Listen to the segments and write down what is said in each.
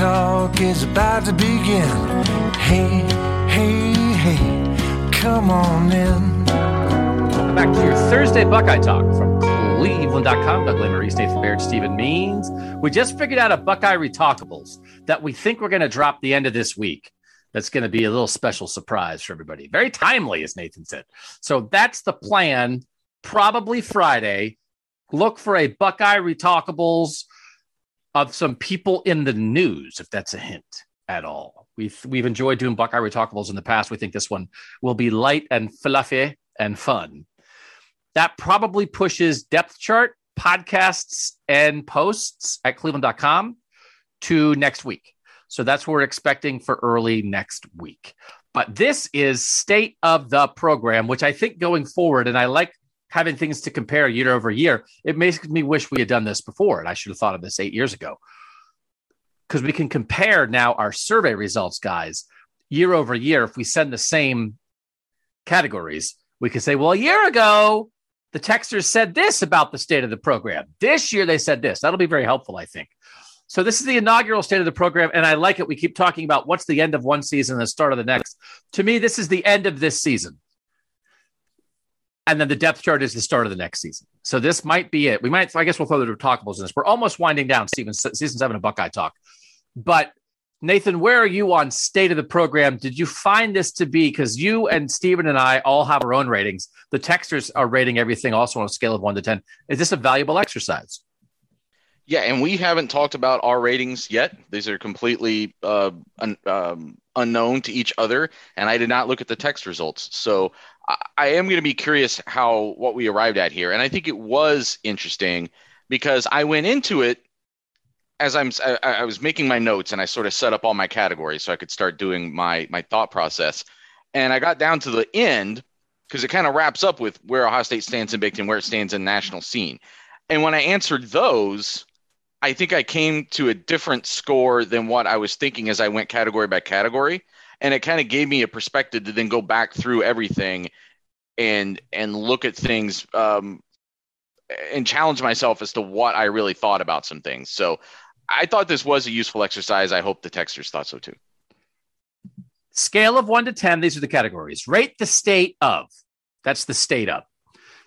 Talk is about to begin. Hey, hey, hey, come on in. Welcome back to your Thursday Buckeye Talk from Cleveland.com. Doug Reese, Nathan Baird, Stephen Means. We just figured out a Buckeye Retalkables that we think we're going to drop the end of this week. That's going to be a little special surprise for everybody. Very timely, as Nathan said. So that's the plan. Probably Friday. Look for a Buckeye Retalkables of some people in the news, if that's a hint at all. We've we've enjoyed doing Buckeye Retalkables in the past. We think this one will be light and fluffy and fun. That probably pushes depth chart podcasts and posts at cleveland.com to next week. So that's what we're expecting for early next week. But this is state of the program, which I think going forward, and I like having things to compare year over year. It makes me wish we had done this before, and I should have thought of this eight years ago. Because we can compare now our survey results, guys, year over year. If we send the same categories, we can say, well, a year ago, the texters said this about the state of the program. This year, they said this. That'll be very helpful, I think. So this is the inaugural state of the program, and I like it. We keep talking about what's the end of one season and the start of the next. To me, this is the end of this season. And then the depth chart is the start of the next season. So this might be it. We might, I guess we'll throw the talkables in this. We're almost winding down Stephen, season seven of Buckeye Talk. But Nathan, where are you on state of the program? Did you find this to be because you and Stephen and I all have our own ratings? The texters are rating everything also on a scale of one to 10. Is this a valuable exercise? Yeah, and we haven't talked about our ratings yet. These are completely uh, un, um, unknown to each other, and I did not look at the text results. So I, I am going to be curious how what we arrived at here, and I think it was interesting because I went into it as I'm I, I was making my notes, and I sort of set up all my categories so I could start doing my my thought process, and I got down to the end because it kind of wraps up with where Ohio State stands in Big Ten, where it stands in national scene, and when I answered those I think I came to a different score than what I was thinking as I went category by category, and it kind of gave me a perspective to then go back through everything and and look at things um, and challenge myself as to what I really thought about some things. So I thought this was a useful exercise. I hope the texters thought so too. Scale of one to 10, these are the categories. Rate the state of. That's the state of.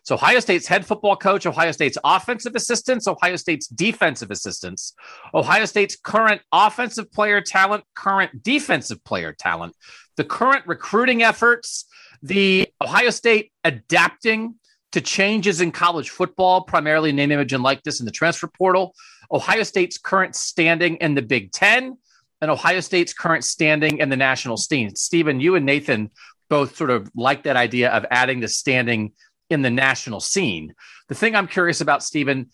So Ohio State's head football coach, Ohio State's offensive assistants, Ohio State's defensive assistants, Ohio State's current offensive player talent, current defensive player talent, the current recruiting efforts, the Ohio State adapting to changes in college football, primarily name, image, and likeness in the transfer portal, Ohio State's current standing in the Big Ten, and Ohio State's current standing in the national scene. Stephen, you and Nathan both sort of like that idea of adding the standing in the national scene. The thing I'm curious about, Stephen,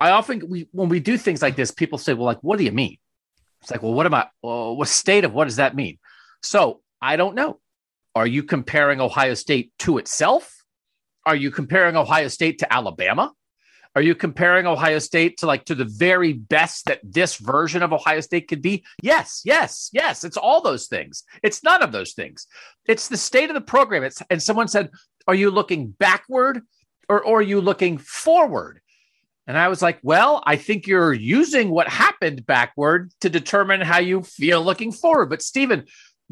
I often we when we do things like this, people say, "Well, like, what do you mean?" It's like, "Well, what am I? What state of what does that mean?" So I don't know. Are you comparing Ohio State to itself? Are you comparing Ohio State to Alabama? Are you comparing Ohio State to like to the very best that this version of Ohio State could be? Yes, yes, yes. It's all those things. It's none of those things. It's the state of the program. It's and someone said, "Are you looking backward or, or are you looking forward?" And I was like, well, I think you're using what happened backward to determine how you feel looking forward. But Stephen,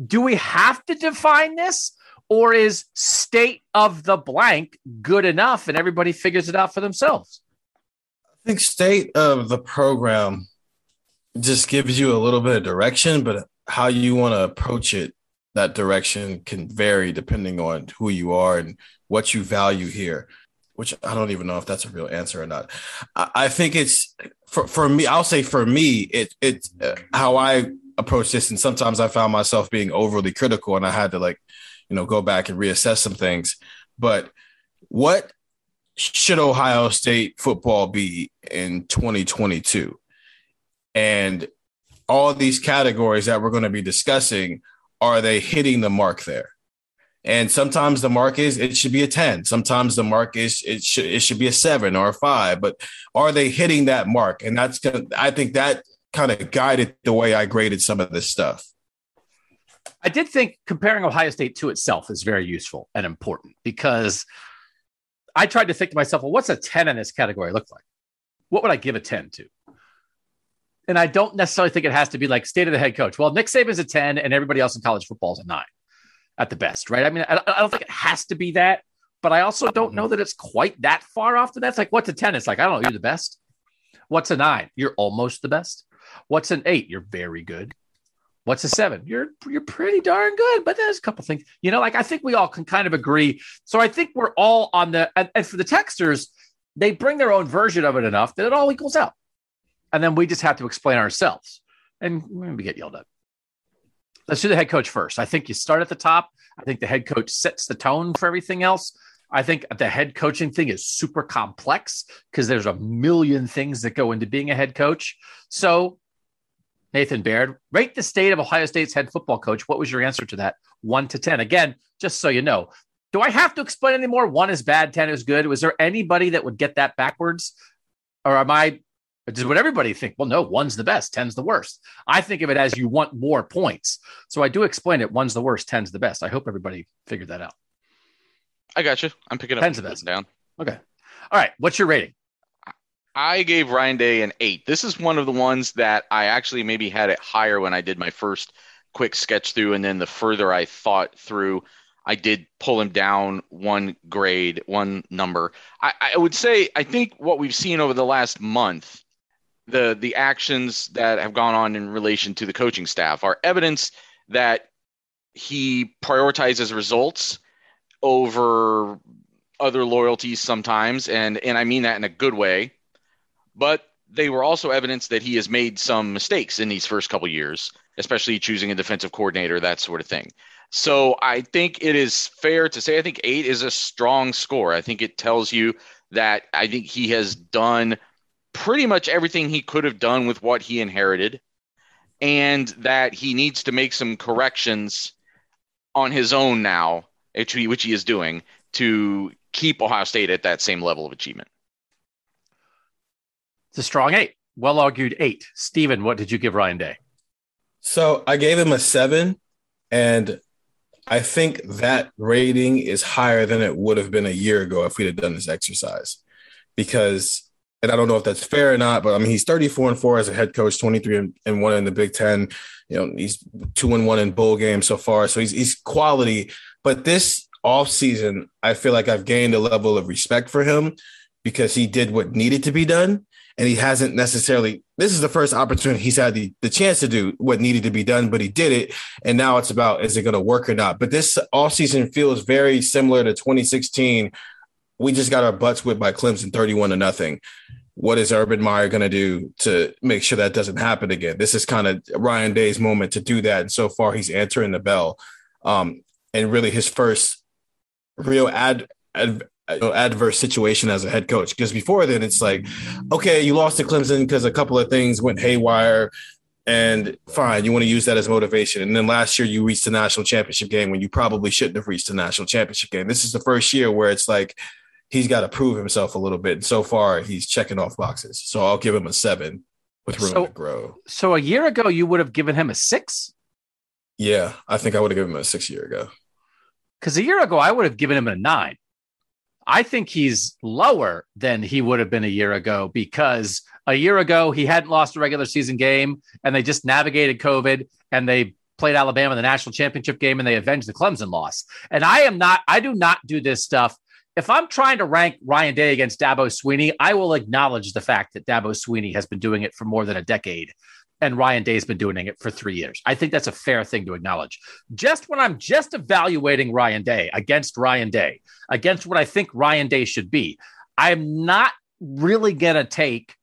do we have to define this? Or is state of the blank good enough and everybody figures it out for themselves? I think state of the program just gives you a little bit of direction, but how you want to approach it, that direction can vary depending on who you are and what you value here which I don't even know if that's a real answer or not. I, I think it's for, for me, I'll say for me, it, it's uh, how I approach this. And sometimes I found myself being overly critical and I had to like, you know, go back and reassess some things. But what should Ohio State football be in 2022? And all these categories that we're going to be discussing, are they hitting the mark there? And sometimes the mark is it should be a 10. Sometimes the mark is it should it should be a seven or a five. But are they hitting that mark? And that's gonna I think that kind of guided the way I graded some of this stuff. I did think comparing Ohio State to itself is very useful and important because I tried to think to myself, well, what's a 10 in this category look like? What would I give a 10 to? And I don't necessarily think it has to be like state of the head coach. Well, Nick Saban's a 10 and everybody else in college football is a nine at the best, right? I mean, I, I don't think it has to be that, but I also don't know that it's quite that far off the that's like what's a 10? It's like, I don't know, you're the best. What's a nine? You're almost the best. What's an eight? You're very good. What's a seven? You're you're pretty darn good, but there's a couple things, you know. Like I think we all can kind of agree. So I think we're all on the and, and for the texters, they bring their own version of it enough that it all equals out, and then we just have to explain ourselves, and we get yelled at let's do the head coach first. I think you start at the top. I think the head coach sets the tone for everything else. I think the head coaching thing is super complex because there's a million things that go into being a head coach. So, Nathan Baird, rate the state of Ohio State's head football coach. What was your answer to that? One to 10. Again, just so you know, do I have to explain anymore? One is bad, 10 is good. Was there anybody that would get that backwards? Or am I does what everybody think? Well, no, one's the best, ten's the worst. I think of it as you want more points. So I do explain it. One's the worst, ten's the best. I hope everybody figured that out. I got you. I'm picking up ten's the best down. Okay. All right. What's your rating? I gave Ryan Day an eight. This is one of the ones that I actually maybe had it higher when I did my first quick sketch through, and then the further I thought through, I did pull him down one grade, one number. I, I would say I think what we've seen over the last month the the actions that have gone on in relation to the coaching staff are evidence that he prioritizes results over other loyalties sometimes and and I mean that in a good way. But they were also evidence that he has made some mistakes in these first couple years especially choosing a defensive coordinator that sort of thing. So I think it is fair to say I think 8 is a strong score. I think it tells you that I think he has done pretty much everything he could have done with what he inherited, and that he needs to make some corrections on his own now, which he, which he is doing, to keep Ohio State at that same level of achievement. It's a strong eight. Well argued eight. Stephen, what did you give Ryan Day? So I gave him a seven, and I think that rating is higher than it would have been a year ago if we'd have done this exercise because and I don't know if that's fair or not, but I mean, he's 34 and four as a head coach, 23 and, one in the Big Ten. You know, he's two and one in bowl games so far. So he's, he's quality. But this off season, I feel like I've gained a level of respect for him because he did what needed to be done. And he hasn't necessarily, this is the first opportunity he's had the, the chance to do what needed to be done, but he did it. And now it's about, is it going to work or not? But this off season feels very similar to 2016 we just got our butts whipped by Clemson 31 to nothing. What is Urban Meyer going to do to make sure that doesn't happen again? This is kind of Ryan Day's moment to do that. And so far, he's answering the bell. Um, and really his first real ad, ad, adverse situation as a head coach. Because before then, it's like, okay, you lost to Clemson because a couple of things went haywire. And fine, you want to use that as motivation. And then last year, you reached the national championship game when you probably shouldn't have reached the national championship game. This is the first year where it's like, he's got to prove himself a little bit. And so far, he's checking off boxes. So I'll give him a seven with room so, to grow. So a year ago, you would have given him a six? Yeah, I think I would have given him a six year ago. Because a year ago, I would have given him a nine. I think he's lower than he would have been a year ago because a year ago he hadn't lost a regular season game and they just navigated COVID and they played Alabama in the national championship game and they avenged the Clemson loss. And I am not, I do not do this stuff. If I'm trying to rank Ryan Day against Dabo Swinney, I will acknowledge the fact that Dabo Swinney has been doing it for more than a decade and Ryan Day's been doing it for three years. I think that's a fair thing to acknowledge. Just when I'm just evaluating Ryan Day against Ryan Day, against what I think Ryan Day should be, I'm not really going to take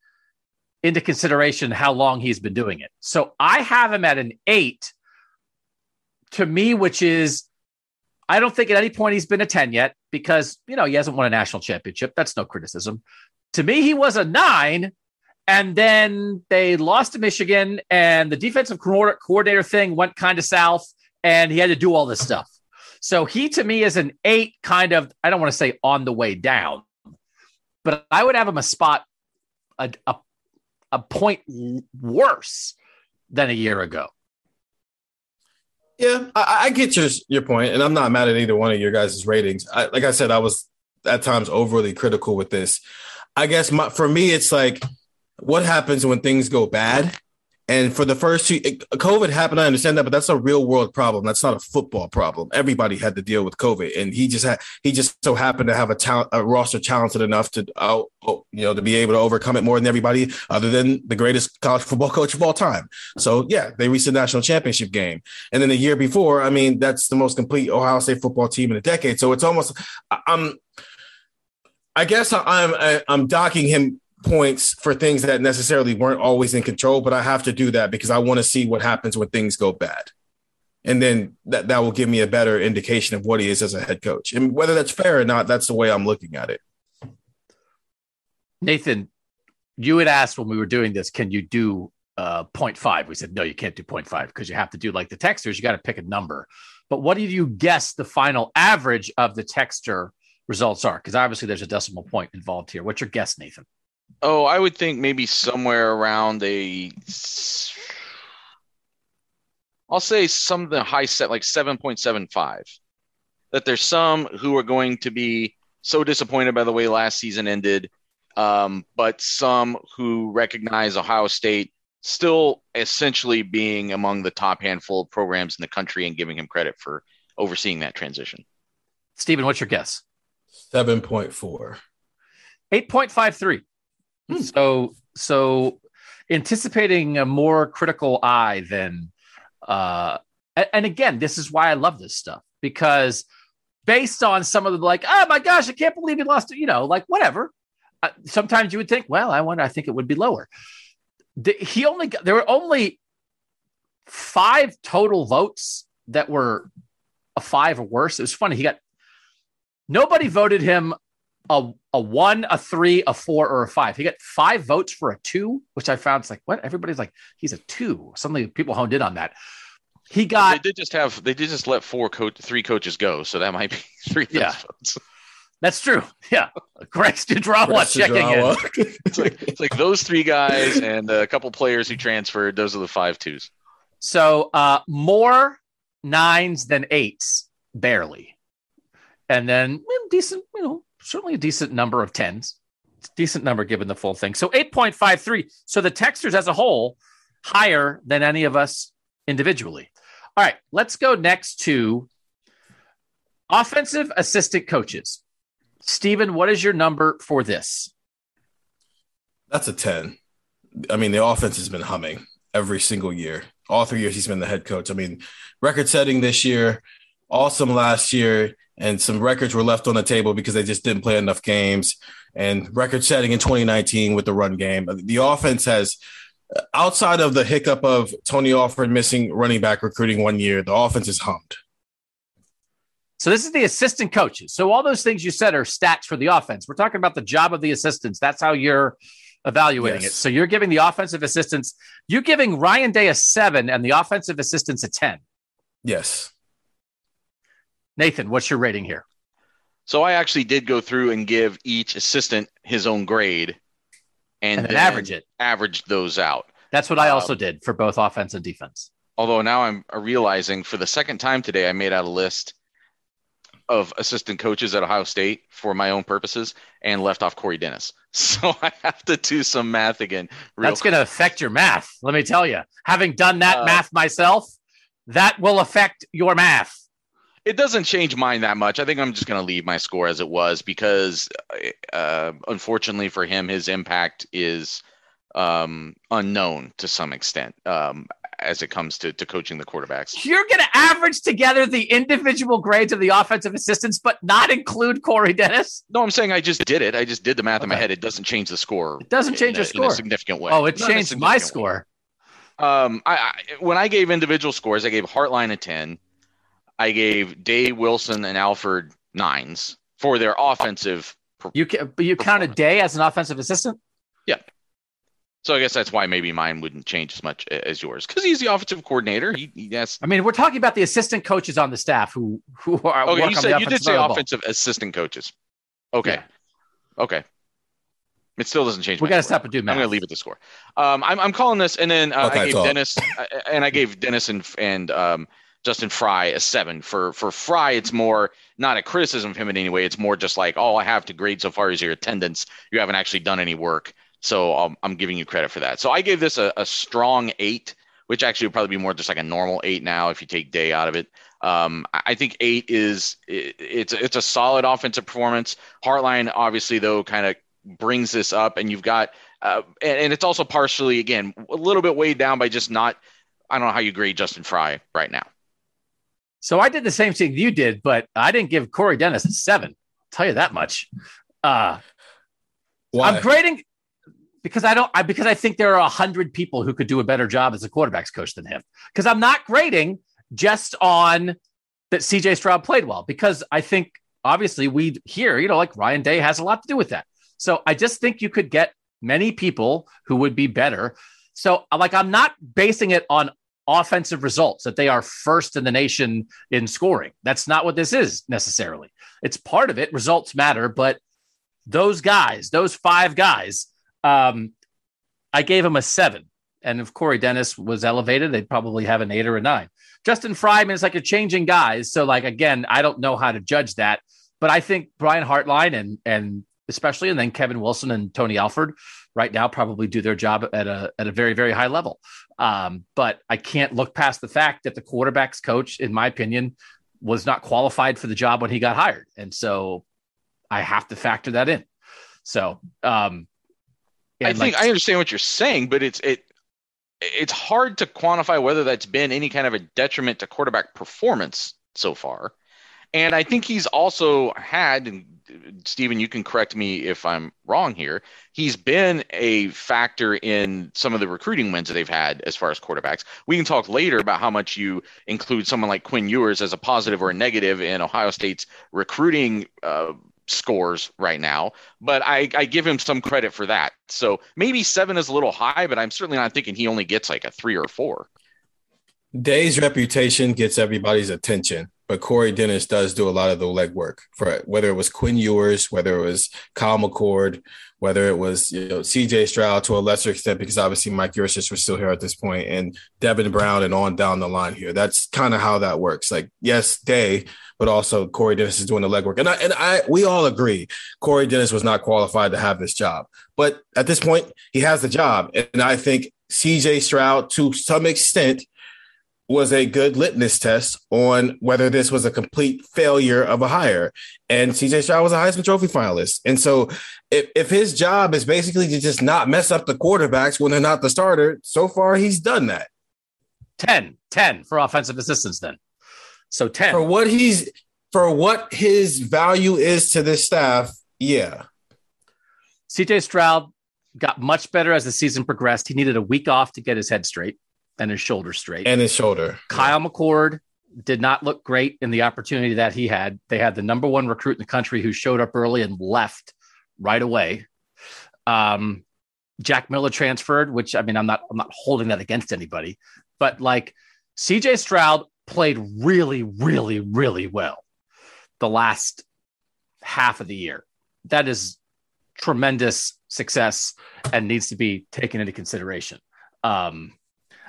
into consideration how long he's been doing it. So I have him at an eight to me, which is, I don't think at any point he's been a 10 yet because, you know, he hasn't won a national championship. That's no criticism. To me, he was a nine and then they lost to Michigan, and the defensive coordinator thing went kind of south, and he had to do all this stuff. So he to me is an eight, kind of, I don't want to say on the way down, but I would have him a spot, a, a, a point worse than a year ago. Yeah, I, I, get your your point, and I'm not mad at either one of your guys' ratings. I, like I said, I was at times overly critical with this. I guess my, for me, it's like what happens when things go bad. And for the first two, COVID happened. I understand that, but that's a real world problem. That's not a football problem. Everybody had to deal with COVID, and he just had he just so happened to have a talent, a roster talented enough to out, oh, you know, to be able to overcome it more than everybody, other than the greatest college football coach of all time. So yeah, they reached the national championship game, and then the year before, I mean, that's the most complete Ohio State football team in a decade. So it's almost, I'm, I guess I'm I'm docking him points for things that necessarily weren't always in control, but I have to do that because I want to see what happens when things go bad. And then that, that will give me a better indication of what he is as a head coach. And whether that's fair or not, that's the way I'm looking at it. Nathan, you had asked when we were doing this, can you do uh, 0.5? We said, no, you can't do 0.5 because you have to do like the texters, you got to pick a number. But what do you guess the final average of the texter results are? Because obviously there's a decimal point involved here. What's your guess, Nathan? Oh, I would think maybe somewhere around a. I'll say some of the high set like seven point seven five. That there's some who are going to be so disappointed by the way last season ended, um, but some who recognize Ohio State still essentially being among the top handful of programs in the country and giving him credit for overseeing that transition. Stephen, what's your guess? 7.4. 8.53. Hmm. So so anticipating a more critical eye than uh and again, this is why I love this stuff because based on some of the like, oh my gosh, I can't believe he lost it, you know, like whatever. Uh, sometimes you would think, well, I wonder, I think it would be lower. The, he only got, there were only five total votes that were a five or worse. It was funny. He got nobody voted him a, a one, a three, a four, or a five. He got five votes for a two, which I found it's like, what? Everybody's like, he's a two. Suddenly people honed in on that. He got. They did just have. They did just let four coach, three coaches go, so that might be three. Yeah, votes. that's true. Yeah, Greg Studrawa checking in. it's, like, it's like those three guys and a couple players who transferred. Those are the five twos. So uh, more nines than eights, barely, and then decent. You know, certainly a decent number of tens. decent number given the full thing. So 8.53. So the texters as a whole higher than any of us individually. All right, let's go next to offensive assistant coaches. Stephen, what is your number for this? That's a 10. I mean, the offense has been humming every single year. All three years he's been the head coach. I mean, record setting this year, awesome last year and some records were left on the table because they just didn't play enough games and record setting in 2019 with the run game. Uh, the offense has uh, outside of the hiccup of Tony Alford missing running back recruiting one year, the offense is hummed. So this is the assistant coaches. So all those things you said are stats for the offense. We're talking about the job of the assistants. That's how you're evaluating yes. it. So you're giving the offensive assistants, you're giving Ryan Day a seven and the offensive assistants a 10. Yes. Nathan, what's your rating here? So I actually did go through and give each assistant his own grade and, and then average it. Averaged those out. That's what I um, also did for both offense and defense. Although now I'm realizing for the second time today, I made out a list. of assistant coaches at Ohio State for my own purposes and left off Corey Dennis. So I have to do some math again. That's going to affect your math. Let me tell you, having done that uh, math myself, that will affect your math. It doesn't change mine that much. I think I'm just going to leave my score as it was because, uh, unfortunately for him, his impact is um, unknown to some extent. Um, as it comes to, to coaching the quarterbacks. You're going to average together the individual grades of the offensive assistants, but not include Corey Dennis? No, I'm saying I just did it. I just did the math okay. in my head. It doesn't change the score. It doesn't change the score. In a significant way. Oh, it not changed my score. Um, I, I, when I gave individual scores, I gave Hartline a 10. I gave Day, Wilson, and Alford nines for their offensive. You, you counted Day as an offensive assistant? Yeah. So I guess that's why maybe mine wouldn't change as much as yours because he's the offensive coordinator. He, he has. I mean, we're talking about the assistant coaches on the staff who who are. Okay, you said you did say offensive assistant coaches. Okay, yeah. okay. It still doesn't change. We got to stop and do math. I'm going to leave it to score. Um, I'm, I'm calling this, and then uh, okay, I gave talk. Dennis, uh, and I gave Dennis and and um, Justin Frye a seven. For for Frye, it's more not a criticism of him in any way. It's more just like all I have to grade so far is your attendance. You haven't actually done any work. So um, I'm giving you credit for that. So I gave this a, a, strong eight, which actually would probably be more just like a normal eight now if you take day out of it. Um, I think eight is it, it's it's a solid offensive performance. Hartline obviously though kind of brings this up, and you've got uh, and, and it's also partially again a little bit weighed down by just not. I don't know how you grade Justin Frye right now. So I did the same thing you did, but I didn't give Corey Dennis a seven. I'll tell you that much. Uh, Why? I'm grading because I don't I because I think there are a hundred people who could do a better job as a quarterbacks coach than him. Because I'm not grading just on that CJ Stroud played well, because I think obviously we here, you know, like Ryan Day has a lot to do with that. So I just think you could get many people who would be better. So like I'm not basing it on offensive results that they are first in the nation in scoring. That's not what this is necessarily. It's part of it. Results matter, but those guys, those five guys um, I gave him a seven. And if Corey Dennis was elevated, they'd probably have an eight or a nine. Justin Fryman is like a changing guys. So, like, again, I don't know how to judge that. But I think Brian Hartline and and especially and then Kevin Wilson and Tony Alford right now probably do their job at a at a very, very high level. Um, but I can't look past the fact that the quarterback's coach, in my opinion, was not qualified for the job when he got hired. And so I have to factor that in. So um, I think I understand what you're saying, but it's it it's hard to quantify whether that's been any kind of a detriment to quarterback performance so far. And I think he's also had, and Stephen, you can correct me if I'm wrong here. He's been a factor in some of the recruiting wins that they've had as far as quarterbacks. We can talk later about how much you include someone like Quinn Ewers as a positive or a negative in Ohio State's recruiting uh, scores right now, but I, I give him some credit for that. So maybe seven is a little high, but I'm certainly not thinking he only gets like a three or four. Day's reputation gets everybody's attention, but Corey Dennis does do a lot of the legwork for it, whether it was Quinn Ewers, whether it was Kyle McCord, whether it was you know CJ Stroud to a lesser extent because obviously Mike Yurcich was still here at this point, and Devin Brown and on down the line here. That's kind of how that works. Like yes, Day but also Corey Dennis is doing the legwork. And I, and I, we all agree Corey Dennis was not qualified to have this job. But at this point, he has the job. And I think CJ Stroud, to some extent, was a good litmus test on whether this was a complete failure of a hire. And CJ Stroud was a Heisman Trophy finalist. And so if, if his job is basically to just not mess up the quarterbacks when they're not the starter, so far he's done that. 10, 10 for offensive assistants then. So 10. For what he's for what his value is to this staff, yeah. CJ Stroud got much better as the season progressed. He needed a week off to get his head straight and his shoulder straight. And his shoulder. Kyle yeah. McCord did not look great in the opportunity that he had. They had the number one recruit in the country who showed up early and left right away. Um, Jack Miller transferred, which I mean, I'm not I'm not holding that against anybody, but like CJ Stroud played really, really, really well the last half of the year. That is tremendous success and needs to be taken into consideration. Um,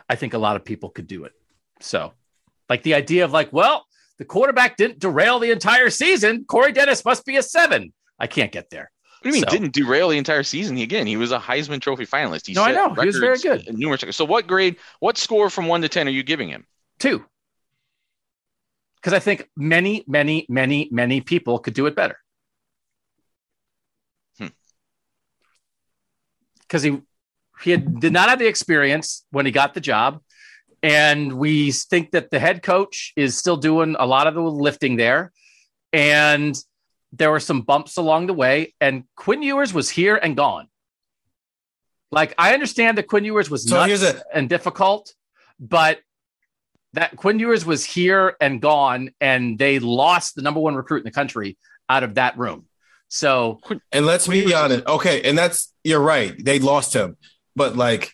I think a lot of people could do it. So, like the idea of like, well, the quarterback didn't derail the entire season. Corey Dennis must be a seven. I can't get there. What do you mean So- didn't derail the entire season? He, again, he was a Heisman Trophy finalist. He No, I know. He was very records good. Numerous. So, what grade, what score from one to ten are you giving him? Two. Because I think many, many, many, many people could do it better. Hmm. Because he he had, did not have the experience when he got the job, and we think that the head coach is still doing a lot of the lifting there, and there were some bumps along the way, and Quinn Ewers was here and gone. Like I understand that Quinn Ewers was So nuts a- and difficult, but that Quinn Ewers was here and gone, and they lost the number one recruit in the country out of that room. So And let's be honest. Okay, and that's you're right. They lost him, but like,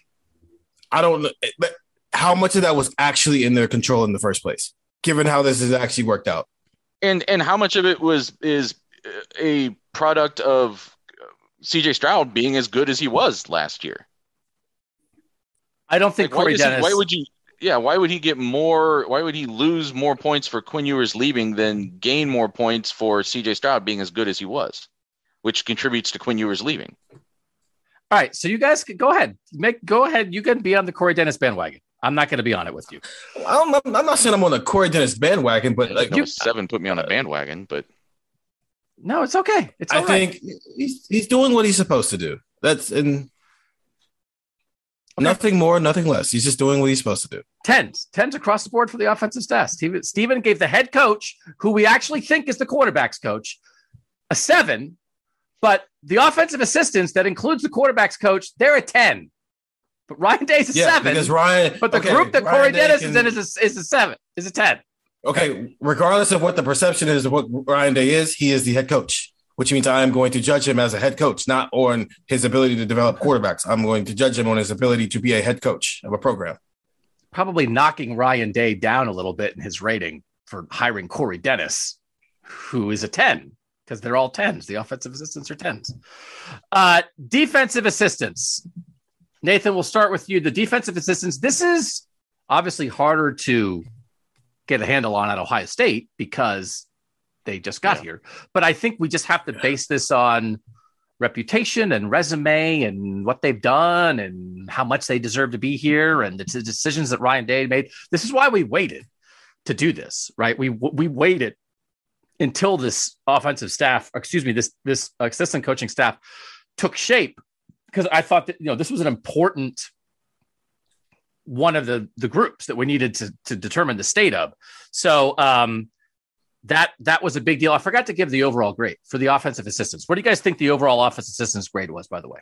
I don't know. Eh, but how much of that was actually in their control in the first place, given how this has actually worked out? And and how much of it was is eh, a product of uh, C.J. Stroud being as good as he was last year? I don't think Like, why, Corey does he- why would you? Yeah, why would he get more? Why would he lose more points for Quinn Ewers leaving than gain more points for C.J. Stroud being as good as he was, which contributes to Quinn Ewers leaving? All right, so you guys can go ahead. Make go ahead. You can be on the Corey Dennis bandwagon. I'm not going to be on it with you. I'm, I'm not saying I'm on the Corey Dennis bandwagon, but like, you- seven put me on a uh, bandwagon, but No, it's okay. It's I all right. think he's he's doing what he's supposed to do. That's and nothing more, nothing less. He's just doing what he's supposed to do. tens, tens across the board for the offensive staff. Stephen, Stephen gave the head coach, who we actually think is the quarterback's coach, a seven, but the offensive assistants that includes the quarterback's coach, they're a 10. But Ryan Day's a Yeah, seven. because Ryan. but the okay, group that Ryan Corey Day Dennis can- is in is a, is a seven, is a 10. Okay, regardless of what the perception is of what Ryan Day is, he is the head coach, which means I am going to judge him as a head coach, not on his ability to develop quarterbacks. I'm going to judge him on his ability to be a head coach of a program. Probably knocking Ryan Day down a little bit in his rating for hiring Corey Dennis, who is a 10, because they're all 10s. The offensive assistants are 10s. Uh, defensive assistants. Nathan, we'll start with you. The defensive assistants, this is obviously harder to get a handle on at Ohio State because they just got here. But I think we just have to base this on reputation and resume and what they've done and how much they deserve to be here and the t- decisions that Ryan Day made. This is why we waited to do this, right? We we waited until this offensive staff, excuse me, this this assistant coaching staff took shape because I thought that you know this was an important one of the the groups that we needed to to determine the state of. So um that that was a big deal. I forgot to give the overall grade for the offensive assistants. What do you guys think the overall offensive assistants grade was, by the way?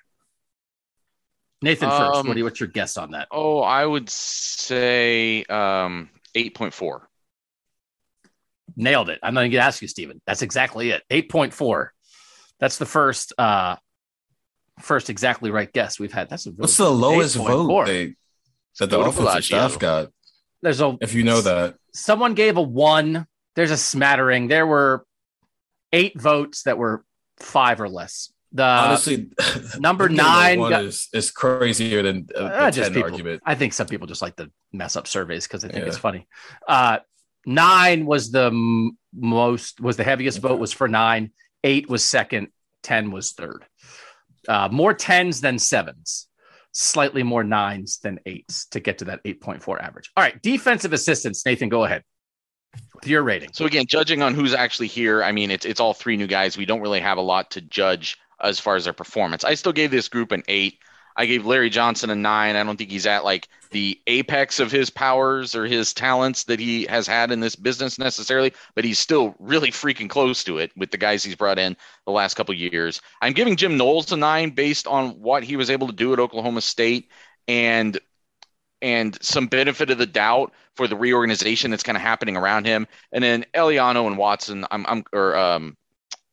Nathan first. Um, what do you, what's your guess on that? oh, I would say um, eight point four. Nailed it. I'm not going to ask you, Stephen. That's exactly it. 8.4. That's the first uh first exactly right guess we've had. That's a really What's the lowest 8.4. vote they, that the offensive staff got? There's a If you know that, someone gave a one. There's a smattering. There were eight votes that were five or less. The honestly, number I think the nine one got- is, is crazier than uh, just 10 people. argument. I think some people just like to mess up surveys because they think Yeah. it's funny. Uh, nine was the m- most was the heaviest vote was for nine. Eight was second. Ten was third. Uh, more tens than sevens. Slightly more nines than eights to get to that eight point four average. All right, defensive assistance. Nathan, go ahead with your rating. So again, judging on who's actually here, I mean, it's it's all three new guys. We don't really have a lot to judge as far as their performance. I still gave this group an eight. I gave Larry Johnson a nine. I don't think he's at like the apex of his powers or his talents that he has had in this business necessarily, but he's still really freaking close to it with the guys he's brought in the last couple years. I'm giving Jim Knowles a nine based on what he was able to do at Oklahoma State and and some benefit of the doubt for the reorganization that's kind of happening around him. And then Eliano and Watson, I'm, I'm or um,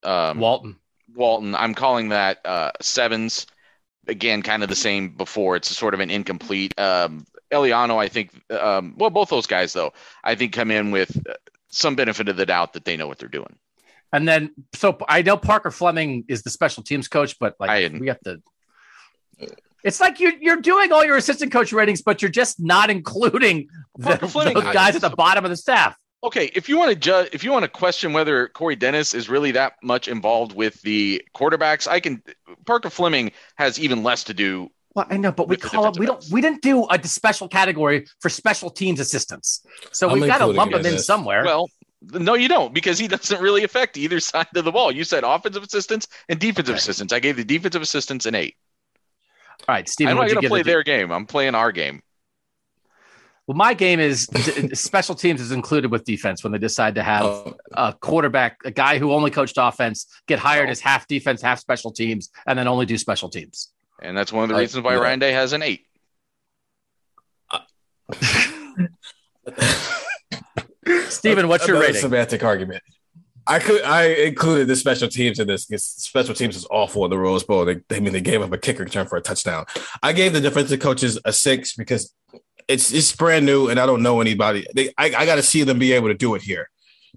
um, Walton. Walton, I'm calling that uh, sevens. Again, kind of the same before. It's sort of an incomplete. Um, Eliano, I think. Um, well, both those guys though, I think come in with uh, some benefit of the doubt that they know what they're doing. And then, so I know Parker Fleming is the special teams coach, but like I we have to. It's like you're you're doing all your assistant coach ratings, but you're just not including the, Fleming, those I- guys at the bottom of the staff. Okay, if you want to judge, if you want to question whether Corey Dennis is really that much involved with the quarterbacks, I can. Parker Fleming has even less to do. Well, I know, but we call it. We don't. We didn't do a special category for special teams assistants, so I'm we've got to lump it them in in somewhere. Well, no, you don't, because he doesn't really affect either side of the ball. You said offensive assistants and defensive Okay. assistants. I gave the defensive assistants an eight. All right, Stephen, I'm not going to play the their game. I'm playing our game. Well, my game is special teams is included with defense when they decide to have Oh, a quarterback, a guy who only coached offense, get hired Oh. as half defense, half special teams, and then only do special teams. And that's one of the I- reasons why yeah. Ryan Day has an eight. Stephen, what's your another rating? Semantic argument. I could I included the special teams in this because special teams is awful in the Rose Bowl. They, they I mean they gave up a kick return for a touchdown. I gave the defensive coaches a six because it's it's brand new and I don't know anybody. They I, I got to see them be able to do it here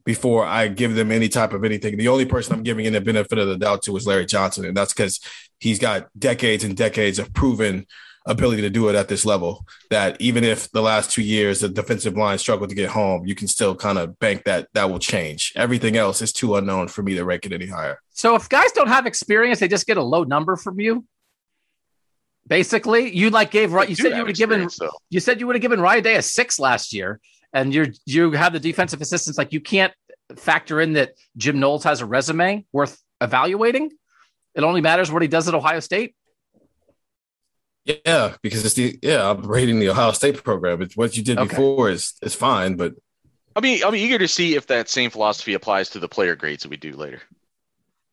before I give them any type of anything. The only person I'm giving in the benefit of the doubt to is Larry Johnson, and that's because he's got decades and decades of proven ability to do it at this level. That even if the last two years the defensive line struggled to get home, you can still kind of bank that that will change. Everything else is too unknown for me to rank it any higher. So if guys don't have experience, they just get a low number from you. Basically, you like gave right. You said you would have given. though. You said you would have given Ryan Day a six last year, and you're you have the defensive assistants. Like you can't factor in that Jim Knowles has a resume worth evaluating. It only matters what he does at Ohio State. Yeah, because it's the yeah I'm rating the Ohio State program. It's what you did Okay. before is is fine, but I'll be I'll be eager to see if that same philosophy applies to the player grades that we do later.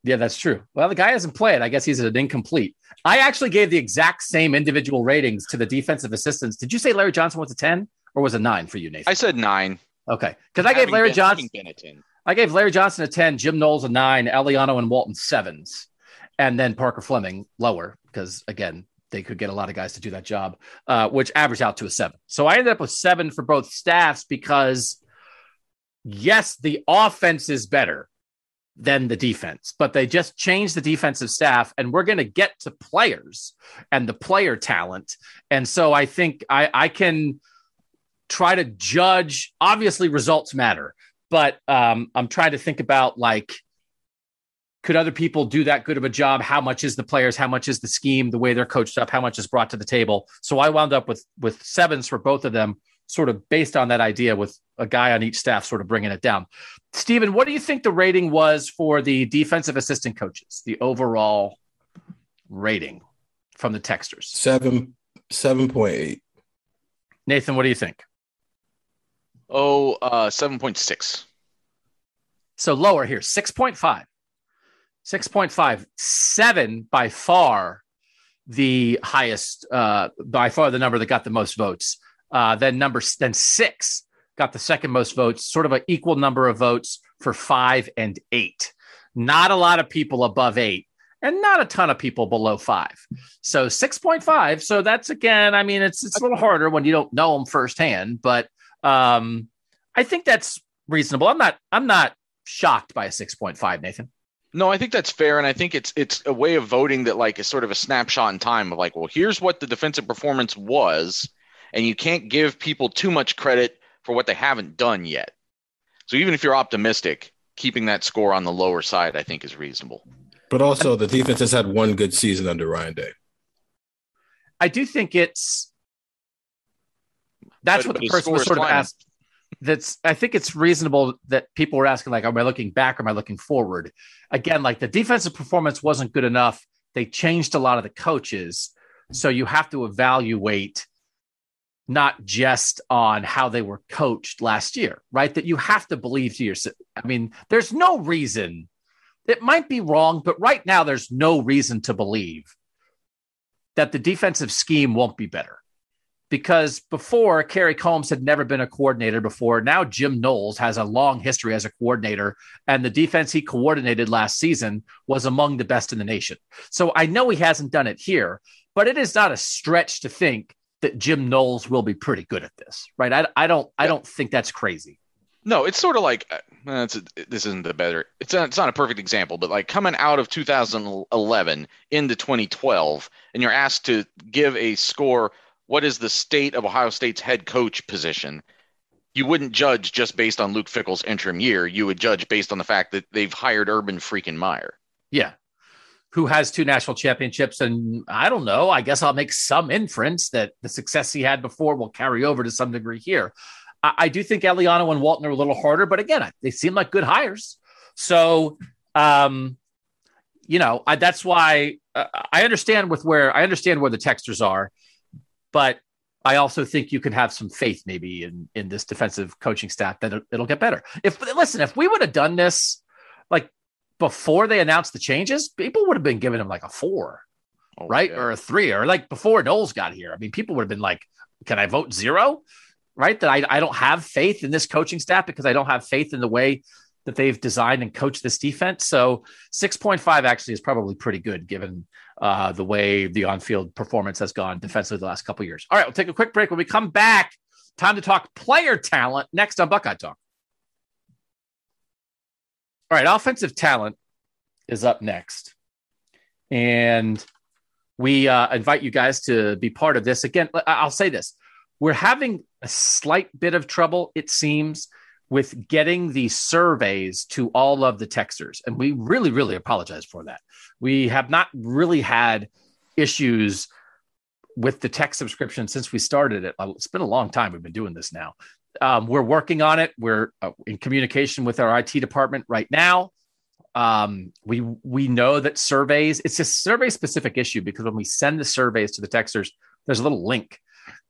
Yeah, that's true. Well, the guy hasn't played. I guess he's an incomplete. I actually gave the exact same individual ratings to the defensive assistants. Did you say Larry Johnson was a 10 or was a nine for you, Nathan? I said nine. okay. Because I gave Larry been- Johnson, been a 10. I gave Larry Johnson a 10, Jim Knowles a nine, Eliano and Walton sevens, and then Parker Fleming lower because again, they could get a lot of guys to do that job, uh, which averaged out to a seven. So I ended up with seven for both staffs because yes, the offense is better than the defense, but they just changed the defensive staff, and we're going to get to players and the player talent. And so I think I, I can try to judge. Obviously, results matter, but um, I'm trying to think about like, could other people do that good of a job? How much is the players? How much is the scheme? The way they're coached up? How much is brought to the table? So I wound up with with sevens for both of them, sort of based on that idea, with a guy on each staff sort of bringing it down. Stephen, what do you think the rating was for the defensive assistant coaches? The overall rating from the texters. seven seven point eight. Nathan, what do you think? Oh, uh, 7.6. So lower here, 6.5. 6.5. Seven by far the highest, uh, by far the number that got the most votes. Uh, then number then six got the second most votes, sort of an equal number of votes for five and eight. Not a lot of people above eight, and not a ton of people below five. So 6.5. So that's again, I mean, it's it's a little harder when you don't know them firsthand, but um, I think that's reasonable. I'm not I'm not shocked by a 6.5, Nathan. No, I think that's fair, and I think it's it's a way of voting that like is sort of a snapshot in time of like, well, here's what the defensive performance was, and you can't give people too much credit for what they haven't done yet. So even if you're optimistic, keeping that score on the lower side, I think, is reasonable. But also the defense has had one good season under Ryan Day. I do think it's that's But- what the person was is sort of asked. That's I think it's reasonable that people were asking, like, am I looking back or am I looking forward? Again, like the defensive performance wasn't good enough. They changed a lot of the coaches. So you have to evaluate not just on how they were coached last year, right? That you have to believe to yourself. I mean, there's no reason. It might be wrong, but right now there's no reason to believe that the defensive scheme won't be better. Because before, Kerry Coombs had never been a coordinator before. Now, Jim Knowles has a long history as a coordinator, and the defense he coordinated last season was among the best in the nation. So I know he hasn't done it here, but it is not a stretch to think that Jim Knowles will be pretty good at this, right? I, I don't, I don't think that's crazy. No, it's sort of like uh, it's a, this isn't the better. It's not, it's not a perfect example, but like coming out of 2011 into 2012, and you're asked to give a score. What is the state of Ohio State's head coach position? you wouldn't judge just based on Luke Fickell's interim year. You would judge based on the fact that they've hired Urban freaking Meyer. Yeah. Who has two national championships. And I don't know. I guess I'll make some inference that the success he had before will carry over to some degree here. I, I do think Eliano and Walton are a little harder, but again, they seem like good hires. So, um, you know, I, that's why uh, I understand with where I understand where the texters are, but I also think you can have some faith maybe in in this defensive coaching staff that it'll, it'll get better. If listen, if we would have done this like before they announced the changes, people would have been giving him like a four, oh, right, yeah. or a three, or like before Knowles got here. I mean, people would have been like, "Can I vote zero? Right? That I I don't have faith in this coaching staff because I don't have faith in the way that they've designed and coached this defense. So 6.5 actually is probably pretty good given uh, the way the on-field performance has gone defensively the last couple years. All right, we'll take a quick break. When we come back, time to talk player talent next on Buckeye Talk. All right, offensive talent is up next. And we uh, invite you guys to be part of this. Again, I'll say this we're having a slight bit of trouble, it seems, with getting the surveys to all of the texters. And we really, really apologize for that. We have not really had issues with the tech subscription since we started it. Uh, it's been a long time we've been doing this now. Um, we're working on it. We're uh, in communication with our IT department right now. Um, we we know that surveys. It's a survey specific issue because when we send the surveys to the texters, there's a little link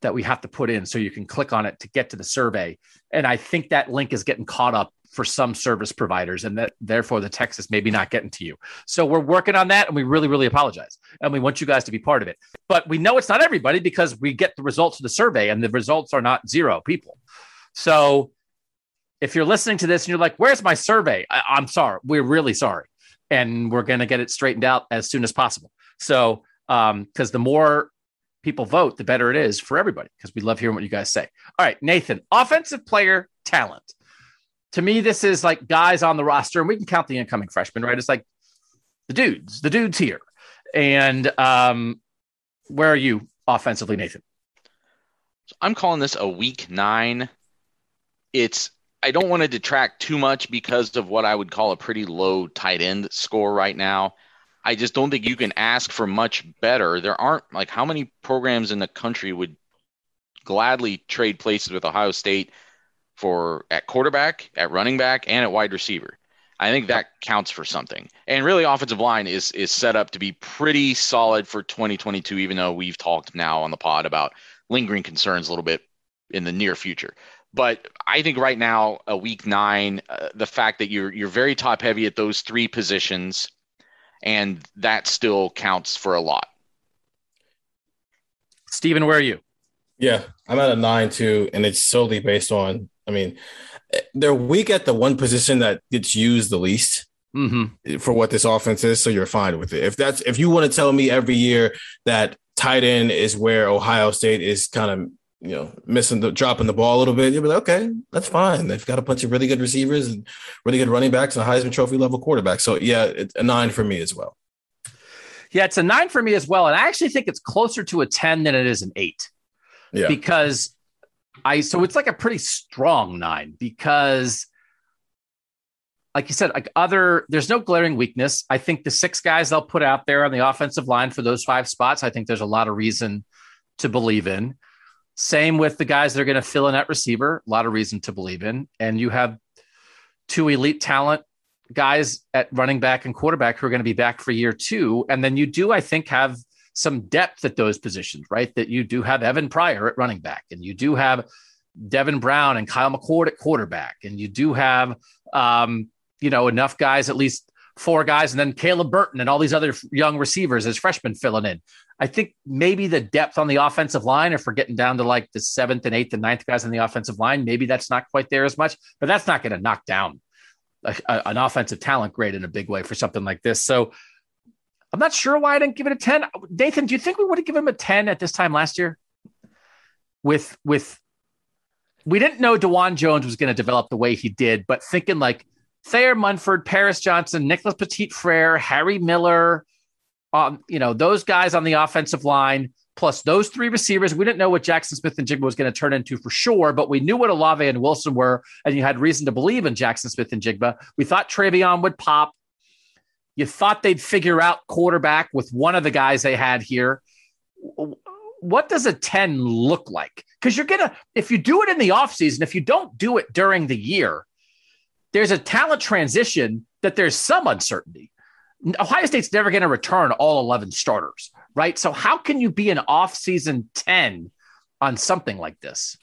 that we have to put in so you can click on it to get to the survey. And I think that link is getting caught up for some service providers and that therefore the text is maybe not getting to you. So we're working on that and we really, really apologize. And we want you guys to be part of it. But we know it's not everybody because we get the results of the survey and the results are not zero people. So if you're listening to this and you're like, where's my survey? I- I'm sorry. We're really sorry. And we're going to get it straightened out as soon as possible. So, um, because the more people vote, the better it is for everybody because we love hearing what you guys say. All right, Nathan, offensive player talent. To me, this is like guys on the roster, and we can count the incoming freshmen, right? It's like the dudes, the dudes here. And um, where are you offensively, Nathan? I'm calling this a week nine. It's I don't want to detract too much because of what I would call a pretty low tight end score right now. I just don't think you can ask for much better. There aren't like how many programs in the country would gladly trade places with Ohio State for at quarterback, at running back, and at wide receiver. I think that counts for something. And really, offensive line is is set up to be pretty solid for 2022, even though we've talked now on the pod about lingering concerns a little bit in the near future. But I think right now, a week nine, uh, the fact that you're you're very top heavy at those three positions, and that still counts for a lot. Stephen, where are you? Yeah, I'm at a nine too, and it's solely based on. I mean, they're weak at the one position that gets used the least mm-hmm. for what this offense is. So you're fine with it. If that's if you want to tell me every year that tight end is where Ohio State is kind of you know, missing the dropping the ball a little bit, you'll be like, okay, that's fine. They've got a bunch of really good receivers and really good running backs and a Heisman Trophy level quarterback. So yeah, it's a nine for me as well. Yeah, it's a nine for me as well. And I actually think it's closer to a 10 than it is an eight. Yeah. Because I so it's like a pretty strong nine because like you said, like other, there's no glaring weakness. I think the six guys they'll put out there on the offensive line for those five spots, I think there's a lot of reason to believe in. Same with the guys that are going to fill in at receiver, a lot of reason to believe in. And you have two elite talent guys at running back and quarterback who are going to be back for year two. And then you do, I think, have some depth at those positions, right? That you do have Evan Pryor at running back, and you do have Devin Brown and Kyle McCord at quarterback, and you do have, um, you know, enough guys, at least four guys, and then Caleb Burton and all these other young receivers as freshmen filling in. I think maybe the depth on the offensive line, if we're getting down to like the seventh and eighth and ninth guys on the offensive line, maybe that's not quite there as much, but that's not going to knock down a, a, an offensive talent grade in a big way for something like this. So I'm not sure why I didn't give it a 10. Nathan, do you think we would have given him a 10 at this time last year? With, with, we didn't know Dawand Jones was going to develop the way he did, but thinking like Thayer Munford, Paris Johnson, Nicholas Petit Frere, Harry Miller, um, you know, those guys on the offensive line, plus those three receivers. We didn't know what Jackson Smith-Njigba was going to turn into for sure, but we knew what Olave and Wilson were, and you had reason to believe in Jackson Smith-Njigba. We thought TreVeyon would pop. You thought they'd figure out quarterback with one of the guys they had here. What does a 10 look like? Because you're going to, if you do it in the offseason, if you don't do it during the year, there's a talent transition that there's some uncertainty. Ohio State's never going to return all 11 starters, right? So how can you be an off-season 10 on something like this?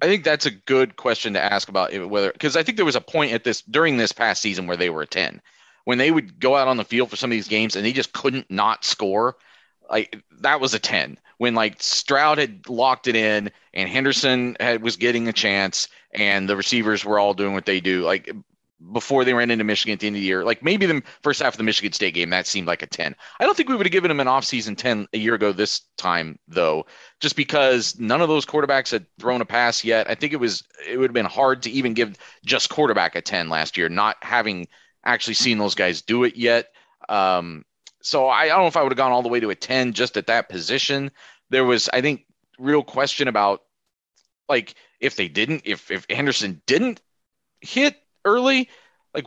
I think that's a good question to ask about whether because I think there was a point at this during this past season where they were a 10. When they would go out on the field for some of these games and they just couldn't not score, like that was a 10. When like Stroud had locked it in and Henderson had was getting a chance and the receivers were all doing what they do. Like before they ran into Michigan at the end of the year. Like maybe the first half of the Michigan State game, that seemed like a 10. I don't think we would have given him an offseason 10 a year ago this time, though, just because none of those quarterbacks had thrown a pass yet. I think it was it would have been hard to even give just quarterback a 10 last year, not having actually seen those guys do it yet. Um, so I, I don't know if I would have gone all the way to a 10 just at that position. There was, I think, real question about like if they didn't, if if Henderson didn't hit early, like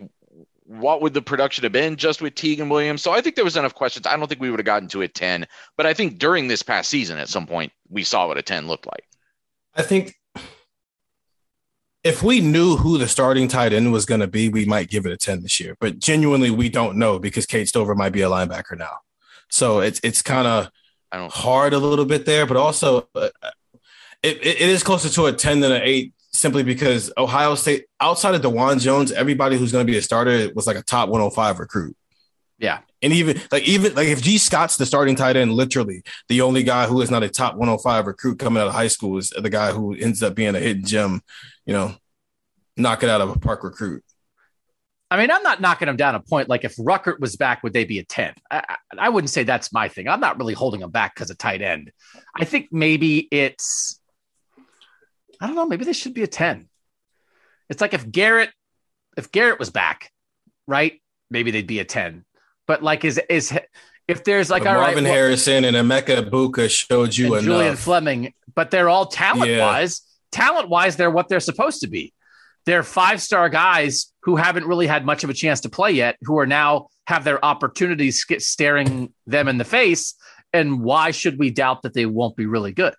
what would the production have been just with Teague and Williams? So I think there was enough questions. I don't think we would have gotten to a 10, but I think during this past season at some point we saw what a 10 looked like. I think if we knew who the starting tight end was going to be, we might give it a 10 this year. But genuinely, we don't know because Cade Stover might be a linebacker now. So it's it's kind of hard a little bit there, but also uh, it, it is closer to a 10 than an 8 simply because Ohio State, outside of Dawand Jones, everybody who's going to be a starter was like a top 105 recruit. Yeah. And even like even like if Gee Scott's the starting tight end, literally the only guy who is not a top 105 recruit coming out of high school is the guy who ends up being a hidden gem, you know, knock it out of a park recruit. I mean, I'm not knocking them down a point. Like if Ruckert was back, would they be a 10? I, I wouldn't say that's my thing. I'm not really holding them back because of tight end. I think maybe it's I don't know. Maybe this should be a 10. It's like if Garrett, if Garrett was back, right? Maybe they'd be a 10. But like, is, is, if there's like, all Marvin right, Harrison and Emeka Egbuka showed you enough. Julian Fleming, but they're all talent yeah. Talent wise, they're what they're supposed to be. They're five star guys who haven't really had much of a chance to play yet, who are now have their opportunities staring them in the face. And why should we doubt that they won't be really good?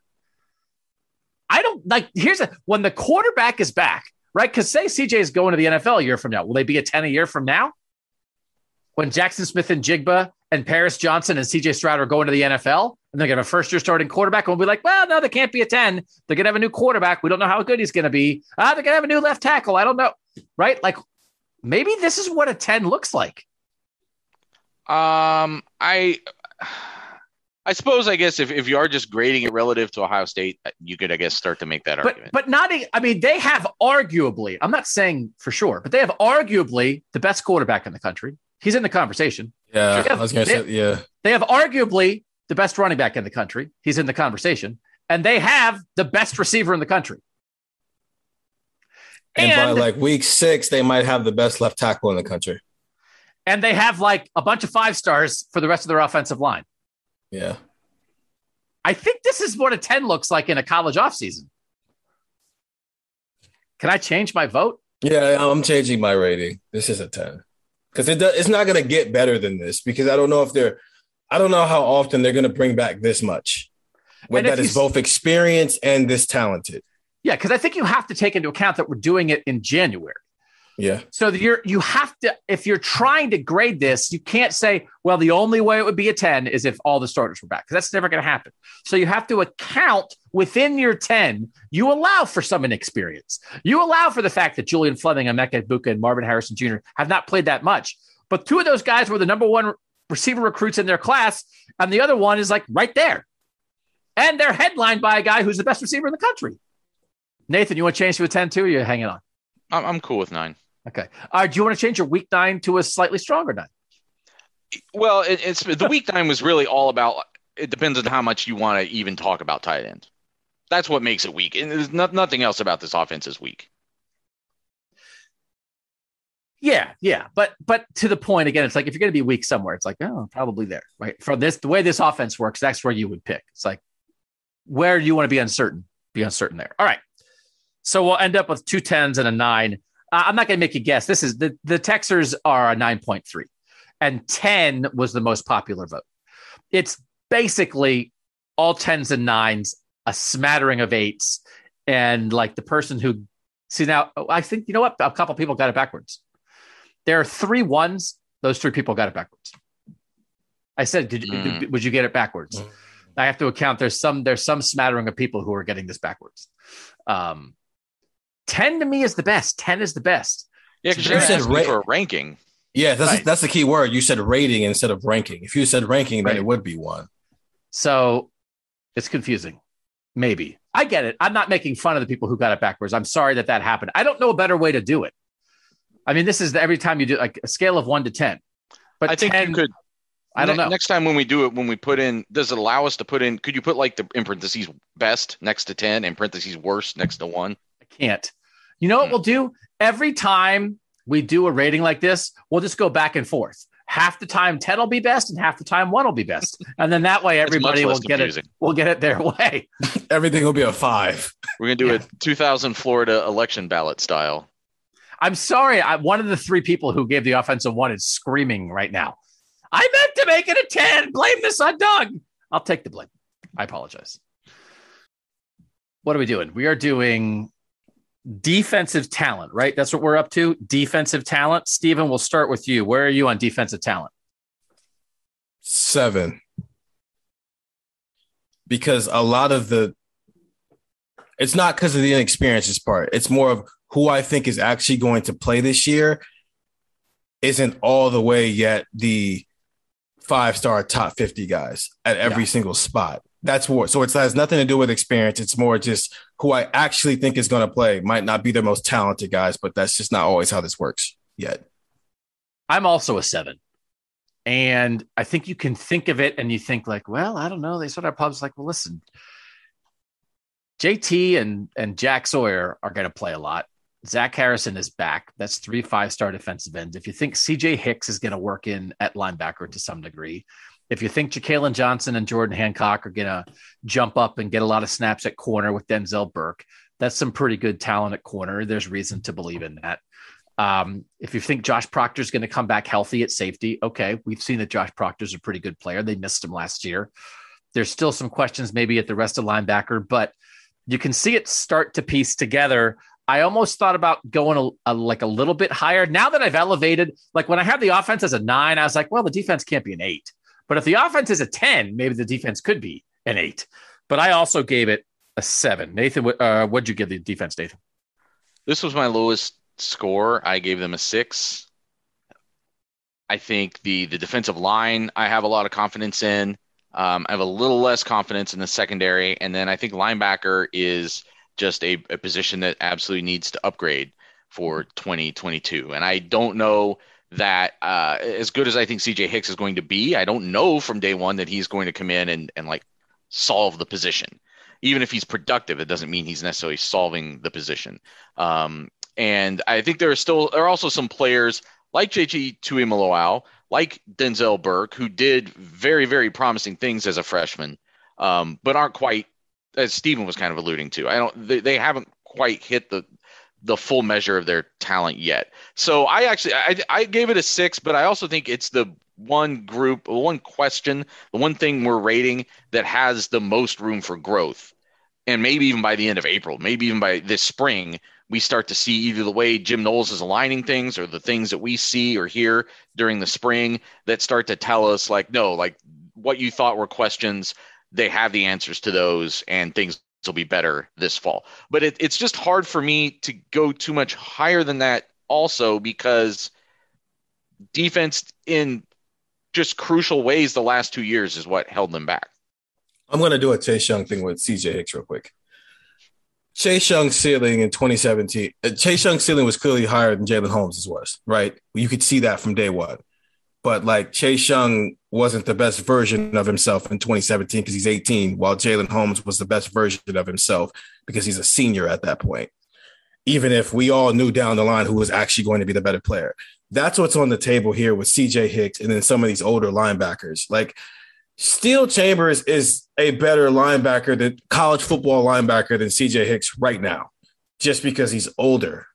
I don't like. Here's a when the quarterback is back, right? Because say CJ is going to the NFL a year from now, will they be a ten a year from now? When Jackson Smith-Njigba and Paris Johnson and CJ Stroud are going to the NFL, and they're going to have a first year starting quarterback, and we'll be like, well, no, they can't be a ten. They're going to have a new quarterback. We don't know how good he's going to be. Ah, they're going to have a new left tackle. I don't know, right? Like maybe this is what a ten looks like. Um, I. I suppose, I guess, if, if you are just grading it relative to Ohio State, uh, you could, I guess, start to make that but, argument. But not, I mean, they have arguably, I'm not saying for sure, but they have arguably the best quarterback in the country. He's in the conversation. Yeah, have, I was going to say, yeah. They have arguably the best running back in the country. He's in the conversation. And they have the best receiver in the country. And, and by like week six, they might have the best left tackle in the country. And they have like a bunch of five stars for the rest of their offensive line. Yeah. I think this is what a 10 looks like in a college offseason. Can I change my vote? Yeah, I'm changing my rating. This is a 10. Because it does, it's not going to get better than this because I don't know if they're, I don't know how often they're going to bring back this much. When that is both experienced and this talented. Yeah, because I think you have to take into account that we're doing it in January. Yeah. So you're you have to if you're trying to grade this, you can't say, well, the only way it would be a 10 is if all the starters were back, because that's never going to happen. So you have to account within your 10, you allow for some inexperience. You allow for the fact that Julian Fleming, Emeka Egbuka, and Marvin Harrison Jr. have not played that much. But two of those guys were the number one receiver recruits in their class, and the other one is like right there. And they're headlined by a guy who's the best receiver in the country. Nathan, you want to change to a 10 too? Or you hanging on? I'm cool with nine. Okay. Uh, do you want to change your week nine to a slightly stronger nine? Well, it, it's the week nine was really all about. It depends on how much you want to even talk about tight ends. That's what makes it weak, and there's not, nothing else about this offense is weak. Yeah, yeah, but but to the point again, it's like if you're going to be weak somewhere, it's like oh, probably there, right? For this, the way this offense works, that's where you would pick. It's like where do you want to be uncertain, be uncertain there. All right, so we'll end up with two tens and a nine. Uh, I'm not going to make you guess. This is the the Texers are a nine point three, and ten was the most popular vote. It's basically all tens and nines, a smattering of eights, and like the person who see now, I think you know what, a couple people got it backwards there are three ones. Those three people got it backwards. I said, did, mm. would you get it backwards? Mm. I have to account. There's some there's some smattering of people who are getting this backwards. Um, ten to me is the best. Ten is the best. Yeah, because you said ra- for a ranking. Yeah, that's right. that's the key word. You said rating instead of ranking. If you said ranking, then right. it would be one. So it's confusing. Maybe I get it. I'm not making fun of the people who got it backwards. I'm sorry that that happened. I don't know a better way to do it. I mean, this is the, every time you do like a scale of one to 10. But I think 10, you could. I don't ne- know. Next time when we do it, when we put in, does it allow us to put in? Could you put like the in parentheses best next to 10 and parentheses worst next to one? I can't. You know what hmm. we'll do? Every time we do a rating like this, we'll just go back and forth. Half the time 10 will be best and half the time one will be best. And then that way everybody will get confusing. it. We'll get it their way. Everything will be a five. We're going to do yeah. a 2000 Florida election ballot style. I'm sorry. I, one of the three people who gave the offensive one is screaming right now. I meant to make it a 10. Blame this on Doug. I'll take the blame. I apologize. What are we doing? We are doing defensive talent, right? That's what we're up to. Defensive talent. Stephen, we'll start with you. Where are you on defensive talent? Seven. Because a lot of the, it's not because of the inexperiences part. It's more of who I think is actually going to play this year isn't all the way yet the five star top 50 guys at every yeah. single spot. That's what so it has nothing to do with experience. It's more just who I actually think is going to play. Might not be the most talented guys, but that's just not always how this works yet. I'm also a seven. And I think you can think of it and you think like, well, I don't know. They sort of pubs like, well, listen, JT and and Jack Sawyer are going to play a lot. Zach Harrison is back. That's three five star defensive ends. If you think CJ Hicks is going to work in at linebacker to some degree, if you think Jakailin Johnson and Jordan Hancock are going to jump up and get a lot of snaps at corner with Denzel Burke, that's some pretty good talent at corner. There's reason to believe in that. Um, if you think Josh Proctor is going to come back healthy at safety, okay, we've seen that Josh Proctor's a pretty good player. They missed him last year. There's still some questions maybe at the rest of linebacker, but you can see it start to piece together I almost thought about going a, a, like a little bit higher. Now that I've elevated, like when I had the offense as a nine, I was like, well, the defense can't be an eight. But if the offense is a 10, maybe the defense could be an eight. But I also gave it a seven. Nathan, uh, what'd you give the defense, Nathan? This was my lowest score. I gave them a six. I think the the defensive line I have a lot of confidence in. Um, I have a little less confidence in the secondary, and then I think linebacker is just a, a position that absolutely needs to upgrade for 2022. And I don't know that uh, as good as I think CJ Hicks is going to be, I don't know from day one that he's going to come in and, and like solve the position. Even if he's productive, it doesn't mean he's necessarily solving the position. Um, and I think there are still there are also some players like JT Tuimoloau, like Denzel Burke, who did very very promising things as a freshman, um, but aren't quite as Stephen was kind of alluding to. I don't they, they haven't quite hit the the full measure of their talent yet. So I actually I, I gave it a six, but I also think it's the one group, one question, the one thing we're rating that has the most room for growth. And maybe even by the end of April, maybe even by this spring, we start to see either the way Jim Knowles is aligning things or the things that we see or hear during the spring that start to tell us like, no, like what you thought were questions, they have the answers to those and things will be better this fall. But it, it's just hard for me to go too much higher than that also because defense in just crucial ways the last two years is what held them back. I'm going to do a Chase Young thing with CJ Hicks real quick. Chase Young's ceiling in 2017, uh, Chase Young's ceiling was clearly higher than Jalyn Holmes' was, right? You could see that from day one but like Chase Young wasn't the best version of himself in 2017 because he's 18, while Jalyn Holmes was the best version of himself because he's a senior at that point. even if we all knew down the line who was actually going to be the better player. That's what's on the table here with CJ Hicks and then some of these older linebackers. Like Steele Chambers is a better linebacker than college football linebacker than CJ Hicks right now, just because he's older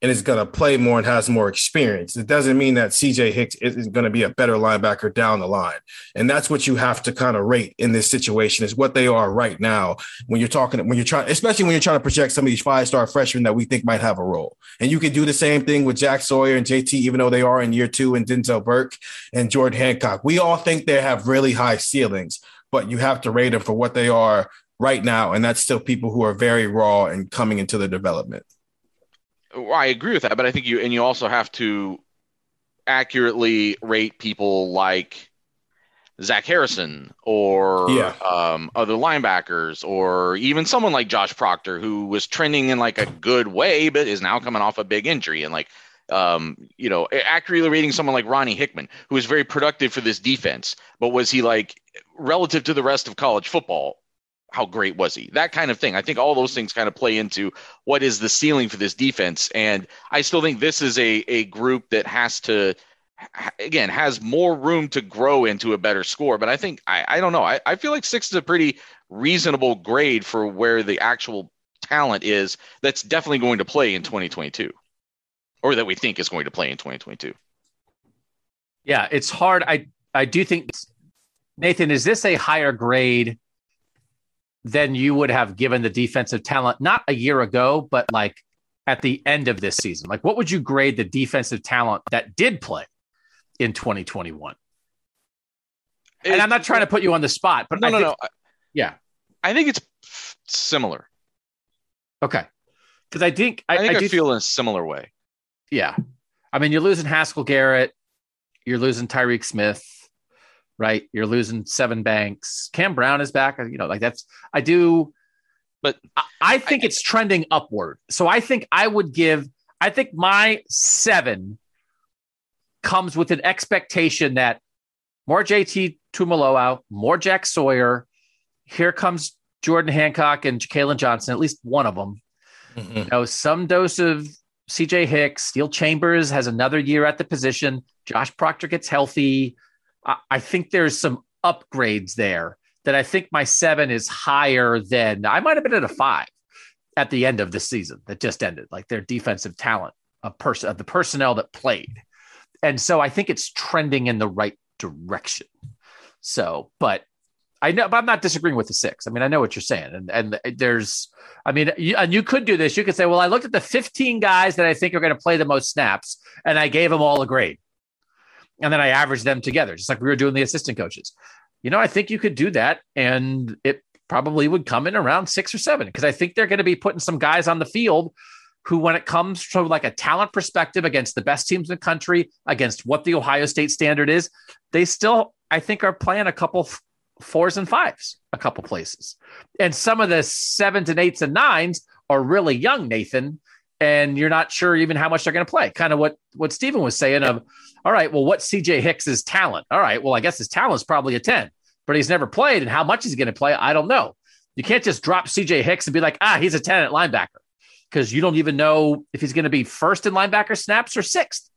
and is going to play more and has more experience. It doesn't mean that CJ Hicks isn't going to be a better linebacker down the line. And that's what you have to kind of rate in this situation is what they are right now when you're talking, when you're trying, especially when you're trying to project some of these five star freshmen that we think might have a role. And you can do the same thing with Jack Sawyer and JT, even though they are in year two, and Denzel Burke and Jordan Hancock. We all think they have really high ceilings, but you have to rate them for what they are right now. And that's still people who are very raw and coming into the development. Well, I agree with that, but I think you and you also have to accurately rate people like Zach Harrison or yeah. um, other linebackers or even someone like Josh Proctor who was trending in like a good way but is now coming off a big injury and like um, you know accurately rating someone like Ronnie Hickman who was very productive for this defense but was he like relative to the rest of college football how great was he? That kind of thing. I think all those things kind of play into what is the ceiling for this defense. And I still think this is a, a group that has to, again, has more room to grow into a better score. But I think, I, I don't know. I, I feel like six is a pretty reasonable grade for where the actual talent is that's definitely going to play in 2022 or that we think is going to play in 2022. Yeah, it's hard. I, I do think, Nathan, is this a higher grade? Than you would have given the defensive talent, not a year ago, but like at the end of this season? Like, what would you grade the defensive talent that did play in 2021? It, and I'm not trying to put you on the spot, but no, I no, think, no. Yeah. I think it's similar. Okay. Because I think I, I think I, do, feel in a similar way. Yeah. I mean, you're losing Haskell Garrett, you're losing Tyreke Smith, right? You're losing Sevyn Banks. Cam Brown is back. You know, like that's I do, but I, I think I, it's trending upward. So I think I would give. I think my seven comes with an expectation that more JT Tuimoloau, more Jack Sawyer. Here comes Jordan Hancock and Kalen Johnson, at least one of them. Mm-hmm. You know, some dose of CJ Hicks. Steele Chambers has another year at the position. Josh Proctor gets healthy. I think there's some upgrades there that I think my seven is higher than I might have been at a five at the end of the season that just ended, like their defensive talent of person of the personnel that played. And so I think it's trending in the right direction. So, but I know, but I'm not disagreeing with the six. I mean, I know what you're saying, and and there's, I mean, you, and you could do this. You could say, well, I looked at the 15 guys that I think are going to play the most snaps, and I gave them all a grade and then I average them together, just like we were doing the assistant coaches. You know, I think you could do that, and it probably would come in around six or seven because I think they're going to be putting some guys on the field who, when it comes to like a talent perspective against the best teams in the country, against what the Ohio State standard is, they still, I think, are playing a couple fours and fives, a couple places, and some of the sevens and eights and nines are really young, Nathan, and you're not sure even how much they're going to play. Kind of what what Stephen was saying of, all right, well, what's CJ Hicks's talent? All right, well, I guess his talent is probably a 10, but he's never played, and how much he's going to play, I don't know. You can't just drop CJ Hicks and be like, ah, he's a 10 at linebacker because you don't even know if he's going to be first in linebacker snaps or sixth.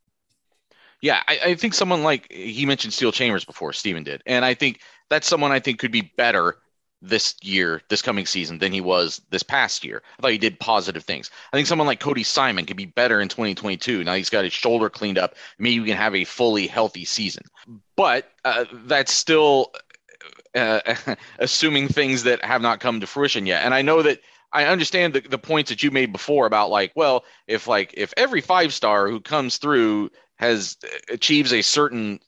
Yeah, I, I, think someone like he mentioned Steele Chambers before, Stephen did. And I think that's someone I think could be better this year, this coming season, than he was this past year. I thought he did positive things. I think someone like Cody Simon could be better in 2022. Now he's got his shoulder cleaned up. Maybe we can have a fully healthy season. But uh, that's still uh, assuming things that have not come to fruition yet. And I know that I understand the, the points that you made before about like, well, if like if every five star who comes through has achieves a certain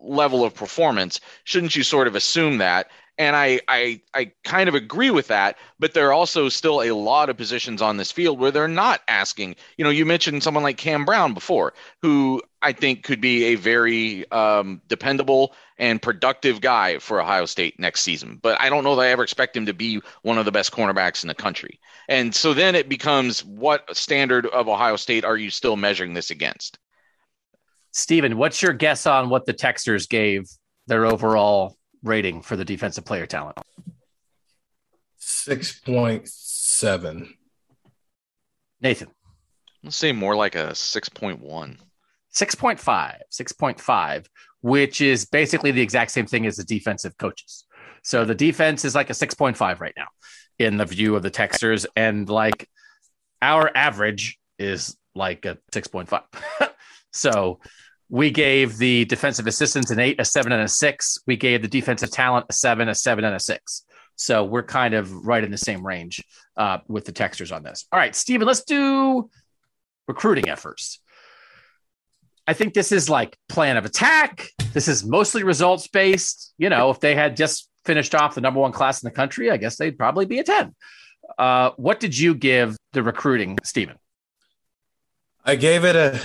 level of performance, shouldn't you sort of assume that? And I, I I kind of agree with that, but there are also still a lot of positions on this field where they're not asking. You know, you mentioned someone like Cam Brown before, who I think could be a very um, dependable and productive guy for Ohio State next season. But I don't know that I ever expect him to be one of the best cornerbacks in the country. And so then it becomes what standard of Ohio State are you still measuring this against? Stephen, what's your guess on what the Texters gave their overall rating for the defensive player talent? 6.7. Nathan. Let's say more like a 6.1. 6.5. 6.5, which is basically the exact same thing as the defensive coaches. So the defense is like a 6.5 right now in the view of the Texters. And like our average is like a 6.5. so we gave the defensive assistants an eight, a seven, and a six. We gave the defensive talent a seven, a seven, and a six. So we're kind of right in the same range uh, with the textures on this. All right, Stephen, let's do recruiting efforts. I think this is like plan of attack. This is mostly results based. You know, if they had just finished off the number one class in the country, I guess they'd probably be a 10. Uh, what did you give the recruiting, Stephen? I gave it a,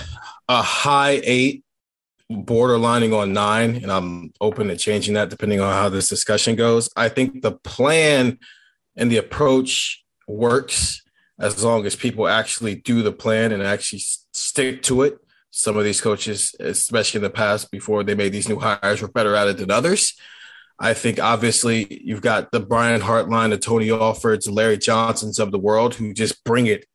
a high eight borderlining on nine, and I'm open to changing that depending on how this discussion goes. I think the plan and the approach works as long as people actually do the plan and actually stick to it. Some of these coaches, especially in the past before they made these new hires, were better at it than others. I think obviously you've got the Brian Hartline, the Tony Alfords, the Larry Johnsons of the world who just bring it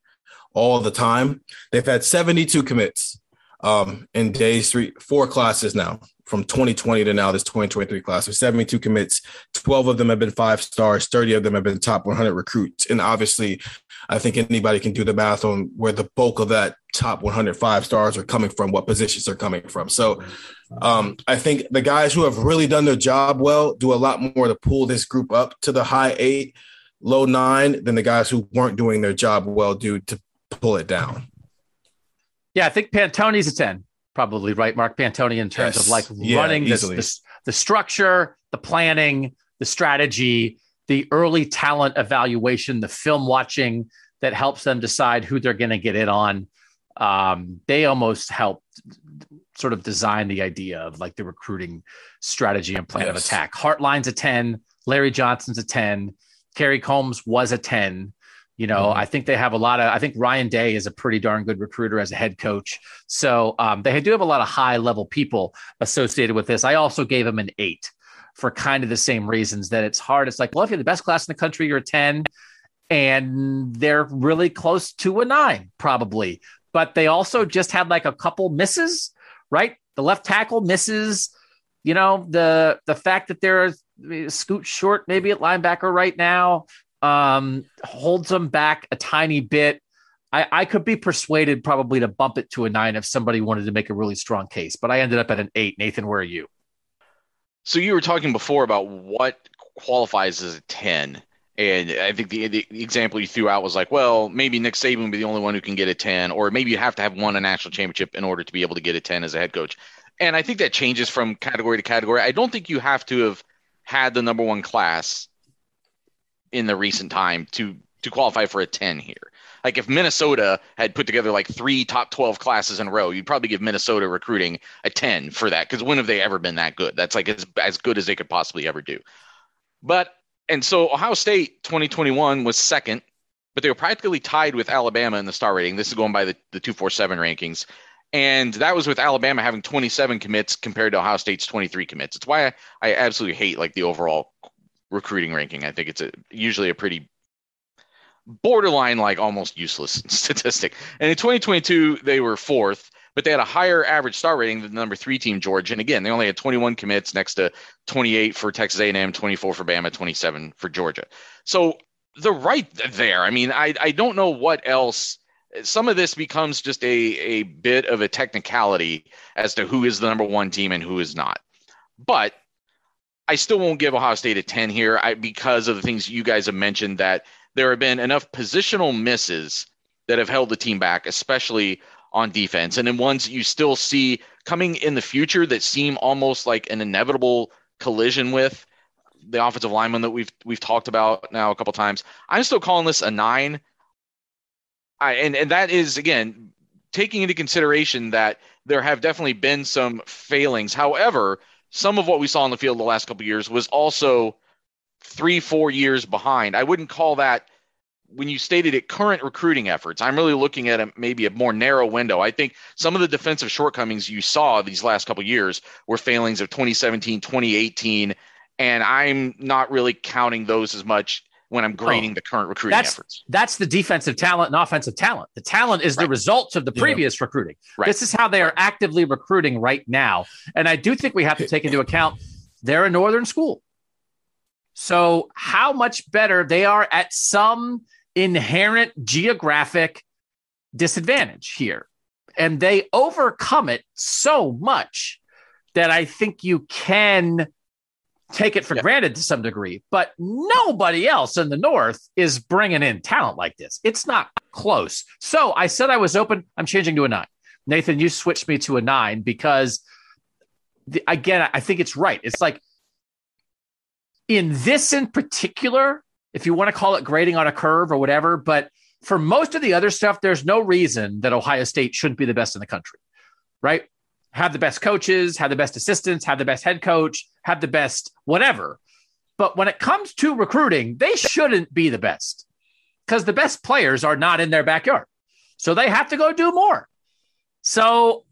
all the time. They've had 72 commits um, in days three, four classes now from 2020 to now this 2023 class with 72 commits. 12 of them have been five stars, 30 of them have been top 100 recruits. And obviously, I think anybody can do the math on where the bulk of that top 105 stars are coming from, what positions they're coming from. So um, I think the guys who have really done their job well do a lot more to pull this group up to the high eight, low nine than the guys who weren't doing their job well do to pull it down. Yeah, I think Pantoni's a 10, probably, right? Mark Pantoni in terms yes. of like yeah, running this, this, the structure, the planning, the strategy, the early talent evaluation, the film watching that helps them decide who they're going to get in on. Um, they almost help sort of design the idea of like the recruiting strategy and plan yes. of attack. Hartline's a 10, Larry Johnson's a 10, Kerry Coombs was a 10. You know, mm-hmm. I think they have a lot of. I think Ryan Day is a pretty darn good recruiter as a head coach. So um, they do have a lot of high level people associated with this. I also gave him an eight for kind of the same reasons that it's hard. It's like, well, if you're the best class in the country, you're a 10, and they're really close to a nine, probably. But they also just had like a couple misses, right? The left tackle misses. You know, the the fact that they're scoot short maybe at linebacker right now um, holds them back a tiny bit. I, I could be persuaded probably to bump it to a nine if somebody wanted to make a really strong case, but I ended up at an eight. Nathan, where are you? So you were talking before about what qualifies as a 10. And I think the, the example you threw out was like, well, maybe Nick Saban would be the only one who can get a 10, or maybe you have to have won a national championship in order to be able to get a 10 as a head coach. And I think that changes from category to category. I don't think you have to have had the number one class in the recent time to to qualify for a 10 here. Like if Minnesota had put together like three top 12 classes in a row, you'd probably give Minnesota recruiting a 10 for that because when have they ever been that good? That's like as, as good as they could possibly ever do. But, and so Ohio State 2021 was second, but they were practically tied with Alabama in the star rating. This is going by the, the 247 rankings. And that was with Alabama having 27 commits compared to Ohio State's 23 commits. It's why I, I absolutely hate like the overall recruiting ranking. I think it's a, usually a pretty borderline, like almost useless statistic. And in 2022, they were fourth, but they had a higher average star rating than the number three team, Georgia. And again, they only had 21 commits next to 28 for Texas A&M, 24 for Bama, 27 for Georgia. So they're right there. I mean, I, I don't know what else. Some of this becomes just a, a bit of a technicality as to who is the number one team and who is not. But I still won't give Ohio State a 10 here I, because of the things you guys have mentioned that there have been enough positional misses that have held the team back, especially on defense. And then ones you still see coming in the future that seem almost like an inevitable collision with the offensive lineman that we've we've talked about now a couple times. I'm still calling this a nine. I, and and that is again taking into consideration that there have definitely been some failings. However, some of what we saw in the field the last couple years was also three, four years behind. I wouldn't call that when you stated it current recruiting efforts. I'm really looking at a, maybe a more narrow window. I think some of the defensive shortcomings you saw these last couple years were failings of 2017, 2018, and I'm not really counting those as much when I'm grading Oh, the current recruiting That's efforts. that's the defensive talent and offensive talent. The talent is the Right. results of the Yeah. previous recruiting. Right. This is how they are actively recruiting right now. And I do think we have to take into account they're a northern school. So how much better they are at some inherent geographic disadvantage here. And they overcome it so much that I think you can take it for Yeah. granted to some degree. But nobody else in the North is bringing in talent like this. It's not close. So I said I was open. I'm changing to a nine. Nathan, you switched me to a nine because, the, again, I think it's right. It's like in this in particular, if you want to call it grading on a curve or whatever, but for most of the other stuff, there's no reason that Ohio State shouldn't be the best in the country, right? Have the best coaches, have the best assistants, have the best head coach, have the best whatever. But when it comes to recruiting, they shouldn't be the best because the best players are not in their backyard. So they have to go do more. So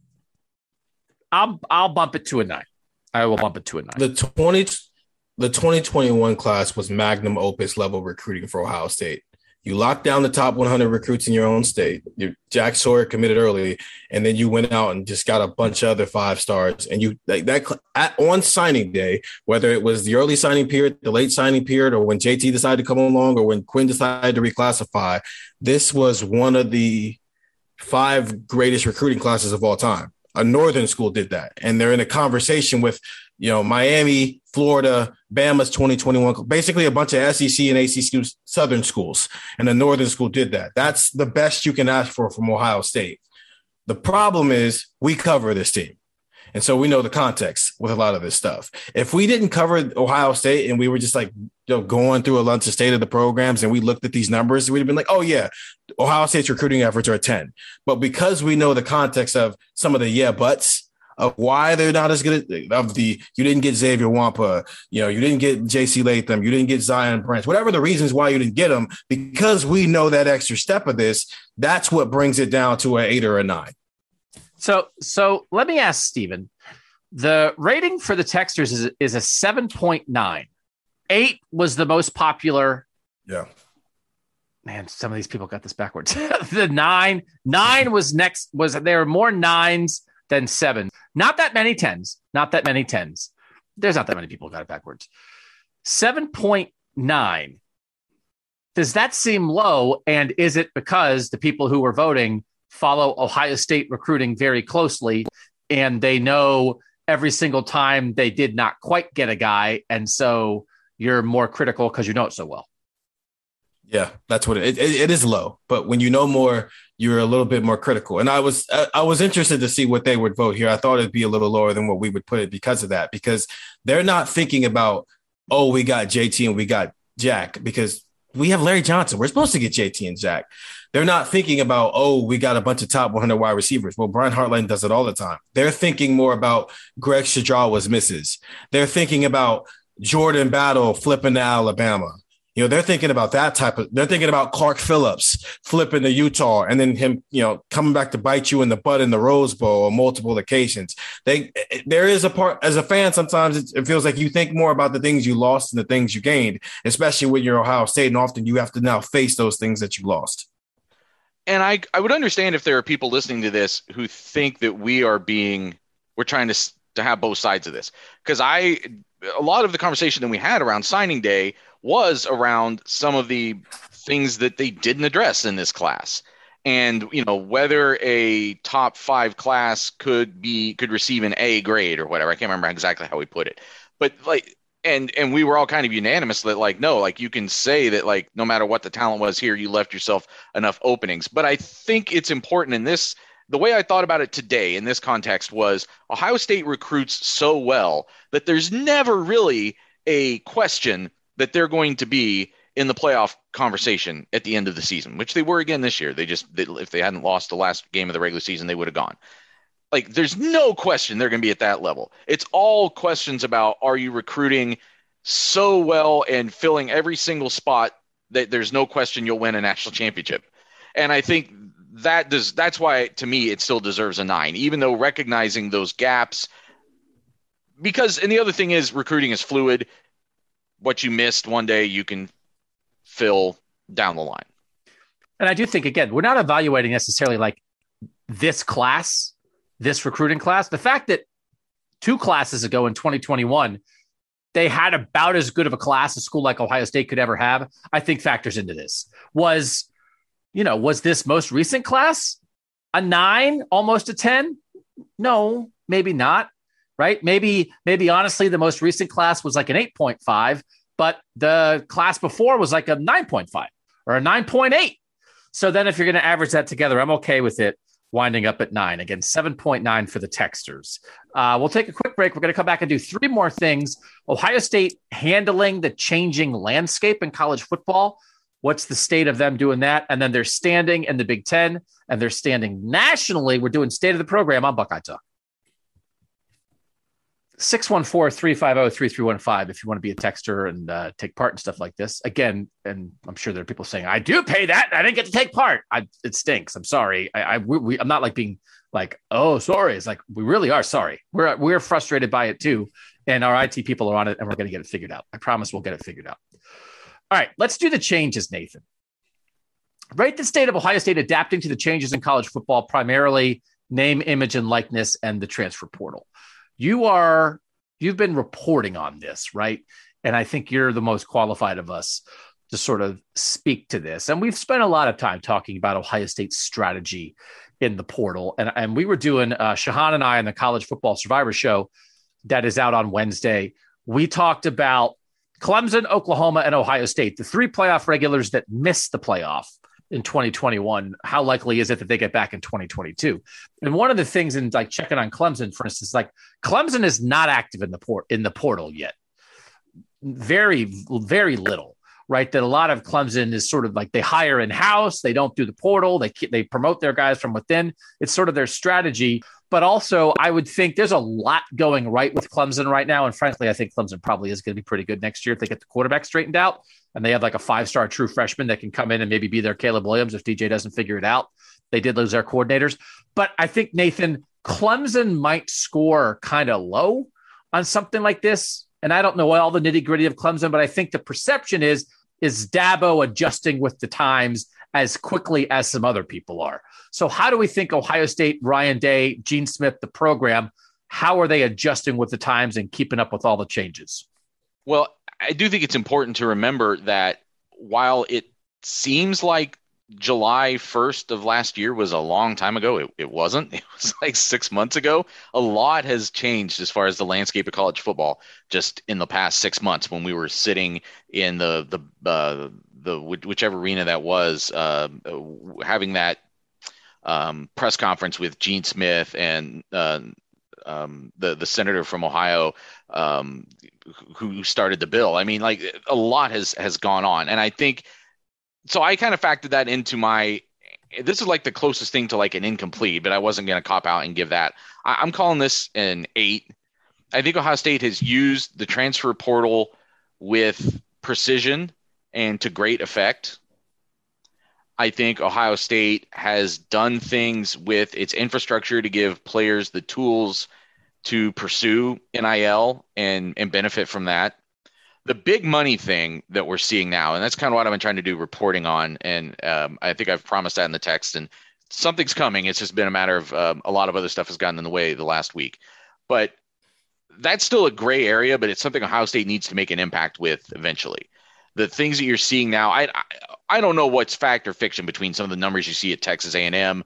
I'll I'll bump it to a nine. I will bump it to a nine. The 20 the 2021 class was magnum opus level recruiting for Ohio State. You locked down the top 100 recruits in your own state. Jack Sawyer committed early, and then you went out and just got a bunch of other five stars. And you like that at, on signing day, whether it was the early signing period, the late signing period, or when JT decided to come along, or when Quinn decided to reclassify, this was one of the five greatest recruiting classes of all time. A northern school did that, and they're in a conversation with you know Miami, Florida, Bama's 2021, basically a bunch of SEC and ACC Southern schools, and the northern school did that. That's the best you can ask for from Ohio State. The problem is we cover this team. And so we know the context with a lot of this stuff. If we didn't cover Ohio State and we were just like you know, going through a lunch of state of the programs and we looked at these numbers, we'd have been like, oh, yeah, Ohio State's recruiting efforts are a 10. But because we know the context of some of the yeah buts of why they're not as good at, of the you didn't get Xavier Nwankpa, you know, you didn't get JC Latham, you didn't get Zion Branch, whatever the reasons why you didn't get them, because we know that extra step of this, that's what brings it down to an eight or a nine. So, so let me ask Stephen. The rating for the texters is, is a 7.9. Eight was the most popular. Yeah. Man, some of these people got this backwards. the nine, nine was next, was there were more nines than sevens. Not that many tens, not that many tens. There's not that many people got it backwards. 7.9. Does that seem low? And is it because the people who were voting follow Ohio State recruiting very closely and they know every single time they did not quite get a guy. And so you're more critical because you know it so well. Yeah, that's what it, it, it is low. But when you know more, you're a little bit more critical. And I was I, was interested to see what they would vote here. I thought it'd be a little lower than what we would put it because of that, because they're not thinking about, oh, we got JT and we got Jack, because we have Larry Johnson. We're supposed to get JT and Jack. They're not thinking about, oh, we got a bunch of top 100 wide receivers. Well, Brian Hartline does it all the time. They're thinking more about Greg Shadra was misses. They're thinking about Jordan Battle flipping to Alabama. You know, they're thinking about that type of, they're thinking about Clark Phillips flipping to Utah and then him, you know, coming back to bite you in the butt in the Rose Bowl on multiple occasions. They, there is a part as a fan, sometimes it, feels like you think more about the things you lost than the things you gained, especially when you're Ohio State. And often you have to now face those things that you lost. And I, I would understand if there are people listening to this who think that we are being, we're trying to, to have both sides of this. Because I, a lot of the conversation that we had around signing day was around some of the things that they didn't address in this class. And you know whether a top five class could be could receive an A grade or whatever. I can't remember exactly how we put it, but like and and we were all kind of unanimous that like no like you can say that like no matter what the talent was here you left yourself enough openings but i think it's important in this the way i thought about it today in this context was ohio state recruits so well that there's never really a question that they're going to be in the playoff conversation at the end of the season which they were again this year they just they, if they hadn't lost the last game of the regular season they would have gone like there's no question they're going to be at that level. It's all questions about are you recruiting so well and filling every single spot that there's no question you'll win a national championship. And I think that does that's why to me it still deserves a 9 even though recognizing those gaps because and the other thing is recruiting is fluid. What you missed one day you can fill down the line. And I do think again, we're not evaluating necessarily like this class, this recruiting class. The fact that two classes ago in 2021, they had about as good of a class a school like Ohio State could ever have, I think factors into this. Was, you know, was this most recent class a nine, almost a 10? No, maybe not. Right. Maybe, maybe honestly, the most recent class was like an 8.5, but the class before was like a 9.5 or a 9.8. So then if you're going to average that together, I'm okay with it winding up at nine. Again, 7.9 for the Texters. Uh, we'll take a quick break. We're going to come back and do three more things. Ohio State handling the changing landscape in college football. What's the state of them doing that? And then they're standing in the Big Ten and they're standing nationally. We're doing state of the program on Buckeye Talk. 614-350-3315 if you want to be a texter and uh, take part in stuff like this. Again and i'm sure there are people saying i do pay that i didn't get to take part. I, it stinks. I'm sorry. I, I we, i'm not like being like oh sorry. It's like we really are sorry. We're we're frustrated by it too and our it people are on it and we're going to get it figured out. I promise we'll get it figured out all right let's do the changes nathan rate the state of ohio state adapting to the changes in college football primarily name image and likeness and the transfer portal you are you've been reporting on this, right? And I think you're the most qualified of us to sort of speak to this. And we've spent a lot of time talking about Ohio State's strategy in the portal. And, and we were doing, uh, Shahan and I on the College Football Survivor Show that is out on Wednesday. We talked about Clemson, Oklahoma, and Ohio State, the three playoff regulars that missed the playoff in 2021 how likely is it that they get back in 2022 and one of the things in like checking on clemson for instance like clemson is not active in the port in the portal yet. Very very little right? That a lot of clemson is sort of like they hire in house they don't do the portal they they promote their guys from within. It's sort of their strategy but also, I would think there's a lot going right with Clemson right now. And frankly, I think Clemson probably is going to be pretty good next year if they get the quarterback straightened out and they have like a five star true freshman that can come in and maybe be their Caleb Williams if DJ doesn't figure it out. They did lose their coordinators. But I think, Nathan, Clemson might score kind of low on something like this. And I don't know all the nitty gritty of Clemson, but I think the perception is is Dabo adjusting with the times as quickly as some other people are. So, how do we think Ohio State, Ryan Day, Gene Smith, the program, how are they adjusting with the times and keeping up with all the changes? Well, I do think it's important to remember that while it seems like July 1st of last year was a long time ago. It, it wasn't. It was like six months ago. A lot has changed as far as the landscape of college football just in the past six months when we were sitting in the, the, uh, the whichever arena that was, uh, having that um, press conference with Gene Smith and uh, um, the the senator from Ohio um, who started the bill. I mean, like a lot has has gone on, and I think so. I kind of factored that into my. This is like the closest thing to like an incomplete, but I wasn't going to cop out and give that. I, I'm calling this an eight. I think Ohio State has used the transfer portal with precision and to great effect. I think Ohio State has done things with its infrastructure to give players the tools to pursue NIL and, and benefit from that. The big money thing that we're seeing now, and that's kind of what I've been trying to do reporting on, and um, I think I've promised that in the text, and something's coming. It's just been a matter of um, a lot of other stuff has gotten in the way the last week. But that's still a gray area, but it's something Ohio State needs to make an impact with eventually. The things that you're seeing now, I, I I don't know what's fact or fiction between some of the numbers you see at Texas A&M,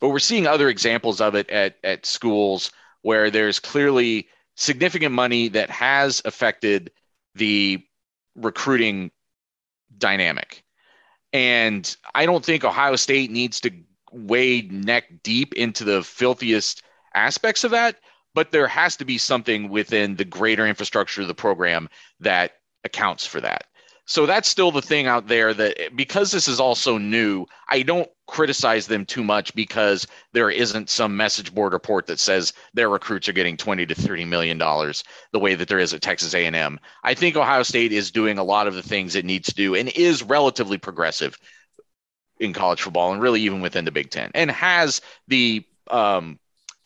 but we're seeing other examples of it at at schools where there's clearly significant money that has affected the recruiting dynamic. And I don't think Ohio State needs to wade neck deep into the filthiest aspects of that, but there has to be something within the greater infrastructure of the program that accounts for that. So that's still the thing out there that because this is also new, I don't criticize them too much because there isn't some message board report that says their recruits are getting 20 to 30 million dollars the way that there is at Texas A&M. I think Ohio State is doing a lot of the things it needs to do and is relatively progressive in college football and really even within the Big 10 and has the um,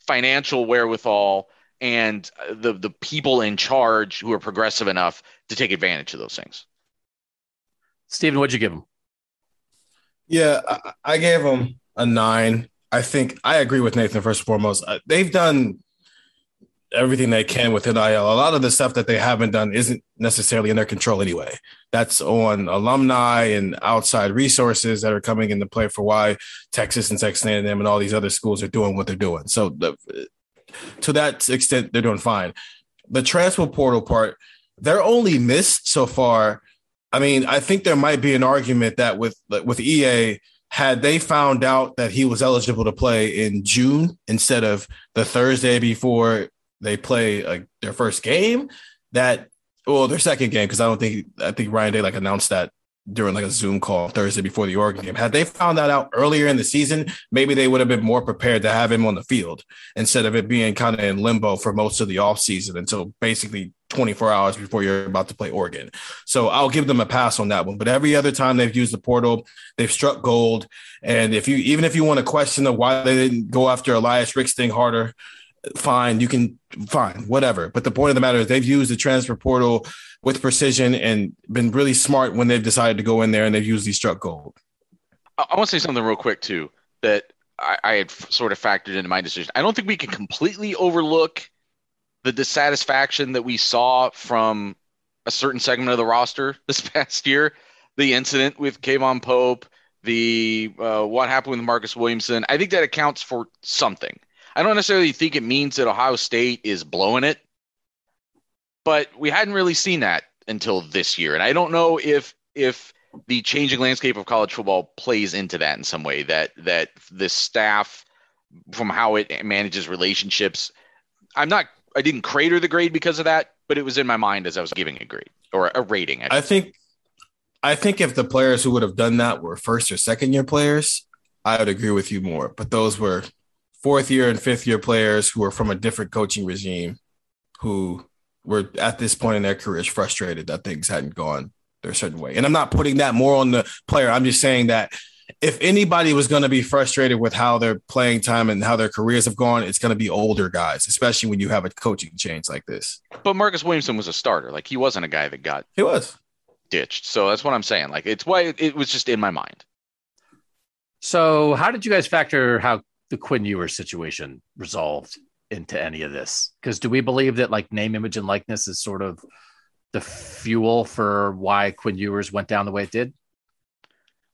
financial wherewithal and the the people in charge who are progressive enough to take advantage of those things. Stephen, what'd you give him? Yeah, I, gave him a nine. I think I agree with Nathan first and foremost. Uh, they've done everything they can with NIL. A lot of the stuff that they haven't done isn't necessarily in their control anyway. That's on alumni and outside resources that are coming into play for why Texas and Texas A&M and all these other schools are doing what they're doing. So the, to that extent, they're doing fine. The transfer portal part, their only miss so far. I mean, I think there might be an argument that with with EA, had they found out that he was eligible to play in June instead of the Thursday before they play like their first game that well their second game because I don't think I think Ryan Day like announced that during like a Zoom call Thursday before the Oregon game. Had they found that out earlier in the season, maybe they would have been more prepared to have him on the field instead of it being kind of in limbo for most of the offseason until basically 24 hours before you're about to play Oregon. So I'll give them a pass on that one. But every other time they've used the portal, they've struck gold. And if you even if you want to question the why they didn't go after Elias Rixting harder, fine, you can fine, whatever. But the point of the matter is they've used the transfer portal with precision and been really smart when they've decided to go in there and they've these struck gold. I want to say something real quick too that I, I had sort of factored into my decision. I don't think we can completely overlook the dissatisfaction that we saw from a certain segment of the roster this past year. The incident with K'Vaughan Pope, the uh, what happened with Marcus Williamson. I think that accounts for something. I don't necessarily think it means that Ohio State is blowing it, but we hadn't really seen that until this year. And I don't know if if the changing landscape of college football plays into that in some way that that the staff from how it manages relationships i'm not i didn't crater the grade because of that but it was in my mind as i was giving a grade or a rating I think I think if the players who would have done that were first or second year players, I would agree with you more. But those were fourth year and fifth year players who were from a different coaching regime who were at this point in their careers frustrated that things hadn't gone their certain way. And I'm not putting that more on the player. I'm just saying that if anybody was going to be frustrated with how their playing time and how their careers have gone, it's going to be older guys, especially when you have a coaching change like this. but marcus williamson was a starter like he wasn't a guy that got He was. ditched so that's what i'm saying like it's why it, it was just in my mind So, how did you guys factor how the Quinn Ewers situation resolved into any of this? Because do we believe that like name, image, and likeness is sort of the fuel for why Quinn Ewers went down the way it did?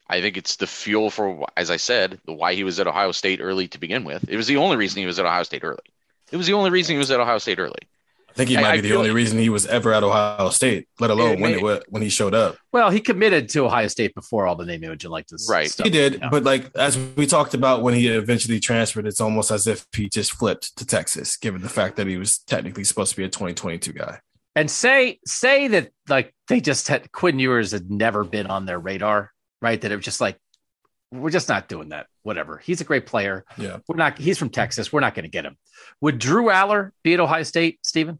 I think it's the fuel for, as I said, the why he was at Ohio State early to begin with. It was the only reason he was at Ohio State early. It was the only reason he was at Ohio State early. I think he might I be the feel- only reason he was ever at Ohio State, let alone It when may- it when he showed up. Well, he committed to Ohio State before all the name, image, and likeness. Right. stuff. Right. He did, Yeah. but like as we talked about when he eventually transferred, it's almost as if he just flipped to Texas, given the fact that he was technically supposed to be a 2022 guy. and say say that like they just had Quinn Ewers had never been on their radar, right? That it was just like we're just not doing that. Whatever. He's a great player. Yeah. We're not. He's from Texas. We're not going to get him. Would Drew Allar be at Ohio State, Stephen?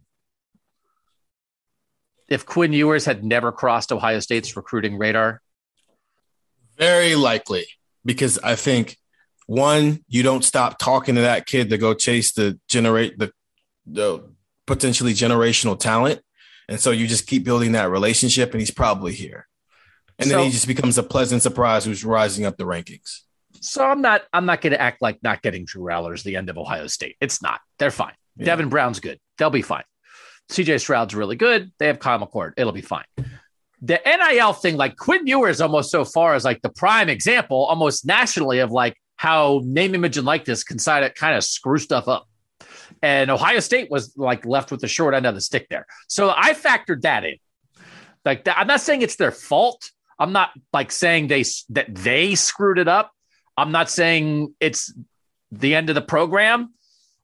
If Quinn Ewers had never crossed Ohio State's recruiting radar, Very likely, because I think one, you don't stop talking to that kid to go chase the generate the the potentially generational talent, and so you just keep building that relationship, and he's probably here, and then So- he just becomes a pleasant surprise who's rising up the rankings. so I'm not. I'm not going to act like not getting Drew Allar is the end of Ohio State. It's not. They're fine. Yeah. Devin Brown's good. They'll be fine. CJ Stroud's really good. They have Kyle McCord. It'll be fine. The NIL thing, like Quinn Ewers, is almost so far as like the prime example, almost nationally, of like how name, image, and likeness can kind of kind of screw stuff up. And Ohio State was like left with the short end of the stick there. So I factored that in. Like that, I'm not saying it's their fault. I'm not like saying they that they screwed it up. I'm not saying it's the end of the program.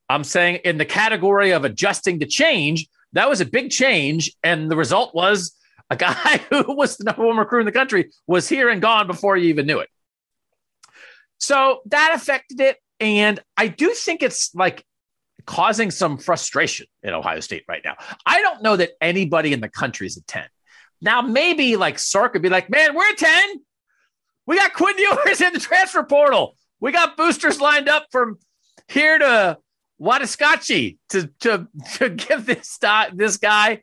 I'm saying in the category of adjusting to change, that was a big change. And the result was a guy who was the number one recruit in the country was here and gone before you even knew it. So that affected it. And I do think it's like causing some frustration in Ohio State right now. I don't know that anybody in the country is a 10. Now, maybe like Sark would be like, man, we're a 10. We got Quinn Ewers in the transfer portal. We got boosters lined up from here to Waxahachie to, to, to give this, this guy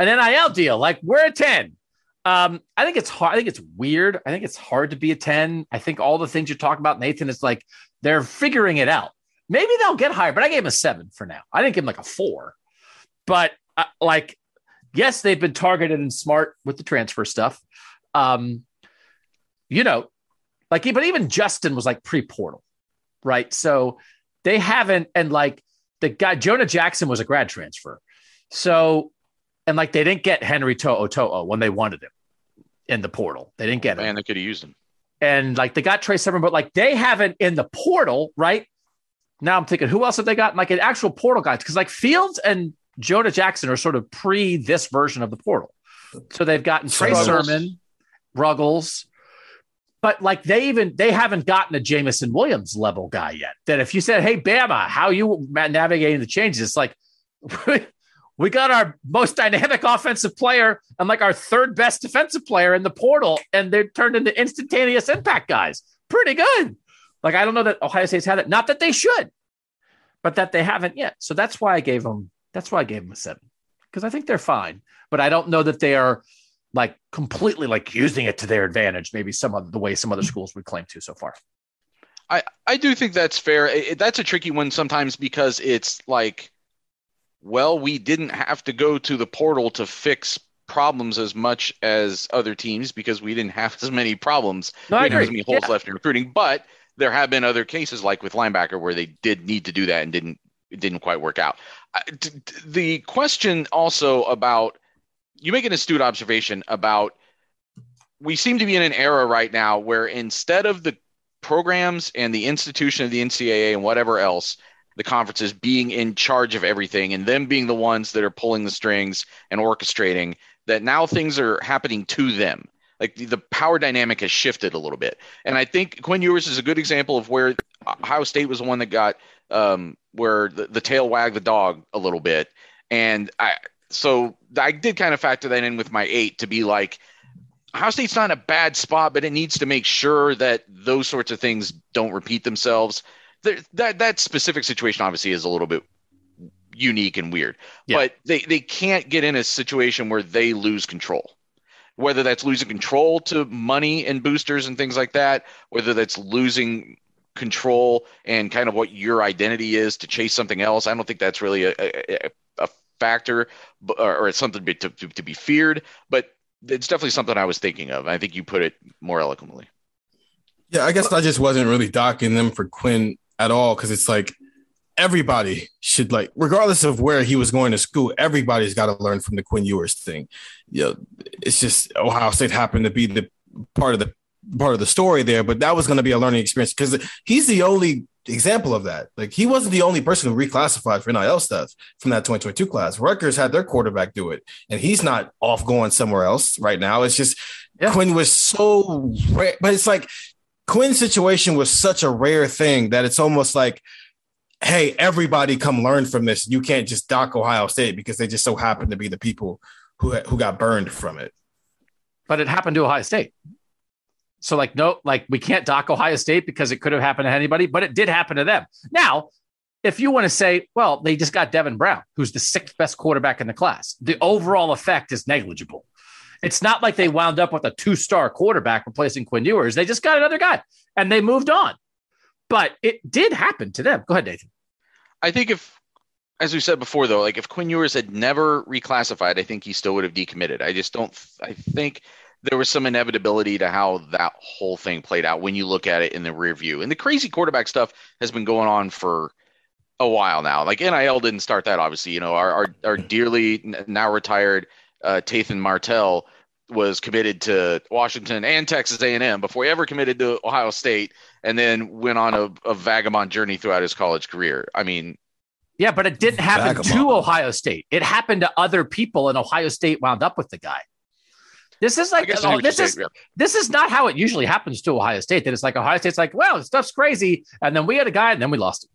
an NIL deal. Like we're a 10. Um, I think it's hard. I think it's weird. I think it's hard to be a 10. I think all the things you're talking about, Nathan, is like they're figuring it out. Maybe they'll get higher, but I gave him a seven for now. I didn't give him like a four. But uh, like, yes, they've been targeted and smart with the transfer stuff. Um, you know, like, but even Justin was like pre portal, right? So they haven't, and like the guy, Jonah Jackson was a grad transfer. So, and like they didn't get Henry To'o when they wanted him in the portal. They didn't get him. Man, they could have used him. And like they got Trey Sermon, but like they haven't in the portal, right? Now I'm thinking, who else have they got? Like an actual portal guys? Because like Fields and Jonah Jackson are sort of pre this version of the portal. So they've gotten Trey Ruggles. Sermon, Ruggles, but like they even they haven't gotten a Jameson Williams level guy yet. That if you said, "Hey Bama, how you navigating the changes?" It's like we got our most dynamic offensive player and like our third best defensive player in the portal, and they're turned into instantaneous impact guys. Pretty good. Like I don't know that Ohio State's had it. Not that they should, but that they haven't yet. So that's why I gave them. That's why I gave them a seven because I think they're fine, but I don't know that they are like completely like using it to their advantage. Maybe some of the way some other schools would claim to so far. I, I do think that's fair. It- that's a tricky one sometimes because it's like, well, we didn't have to go to the portal to fix problems as much as other teams because we didn't have as many problems. No, I we as agree. many holes Yeah. left in recruiting. But there have been other cases like with linebacker where they did need to do that and didn't it didn't quite work out. The question also about you make an astute observation about we seem to be in an era right now where instead of the programs and the institution of the NCAA and whatever else, the conferences being in charge of everything and them being the ones that are pulling the strings and orchestrating, that now things are happening to them. Like the, the power dynamic has shifted a little bit. And I think Quinn Ewers is a good example of where Ohio State was the one that got um, where the, the tail wagged the dog a little bit. And I, so I did kind of factor that in with my eight to be like, Ohio State's not in a bad spot, but it needs to make sure that those sorts of things don't repeat themselves. There, that that specific situation obviously is a little bit unique and weird, Yeah. but they they can't get in a situation where they lose control. Whether that's losing control to money and boosters and things like that, whether that's losing control and kind of what your identity is to chase something else, I don't think that's really a, a, a factor or, it's something to to, to be feared. But it's definitely something I was thinking of. I think you put it more eloquently. Yeah, I guess I just wasn't really docking them for Quinn at all because it's like everybody should like, regardless of where he was going to school, everybody's got to learn from the Quinn Ewers thing. You know, it's just Ohio State happened to be the part of the part of the story there, but that was going to be a learning experience because he's the only example of that. Like he wasn't the only person who reclassified for NIL stuff from that 2022 class. Rutgers had their quarterback do it, and he's not off going somewhere else right now. It's just Yeah. Quinn was so rare, but it's like Quinn's situation was such a rare thing that it's almost like, hey, everybody come learn from this. You can't just dock Ohio State because they just so happen to be the people who who got burned from it. but it happened to Ohio State. So like no, like we can't dock Ohio State because it could have happened to anybody, but it did happen to them. Now, if you want to say, well, they just got Devin Brown, who's the sixth best quarterback in the class, the overall effect is negligible. It's not like they wound up with a two-star quarterback replacing Quinn Ewers. They just got another guy and they moved on. But it did happen to them. Go ahead, Nathan. I think if, as we said before, though, like if Quinn Ewers had never reclassified, I think he still would have decommitted. I just don't. I think there was some inevitability to how that whole thing played out when you look at it in the rear view. And the crazy quarterback stuff has been going on for a while now. Like NIL didn't start that, obviously. You know, our our, our dearly now retired uh, Tathan Martell was committed to Washington and Texas A&M before he ever committed to Ohio State, and then went on a, a vagabond journey throughout his college career. I mean, Yeah, but it didn't happen to Ohio State. It happened to other people, and Ohio State wound up with the guy. This is like oh, this is saying, yeah. this is not how it usually happens to Ohio State. That it's like Ohio State's like, well, stuff's crazy, and then we had a guy, and then we lost him.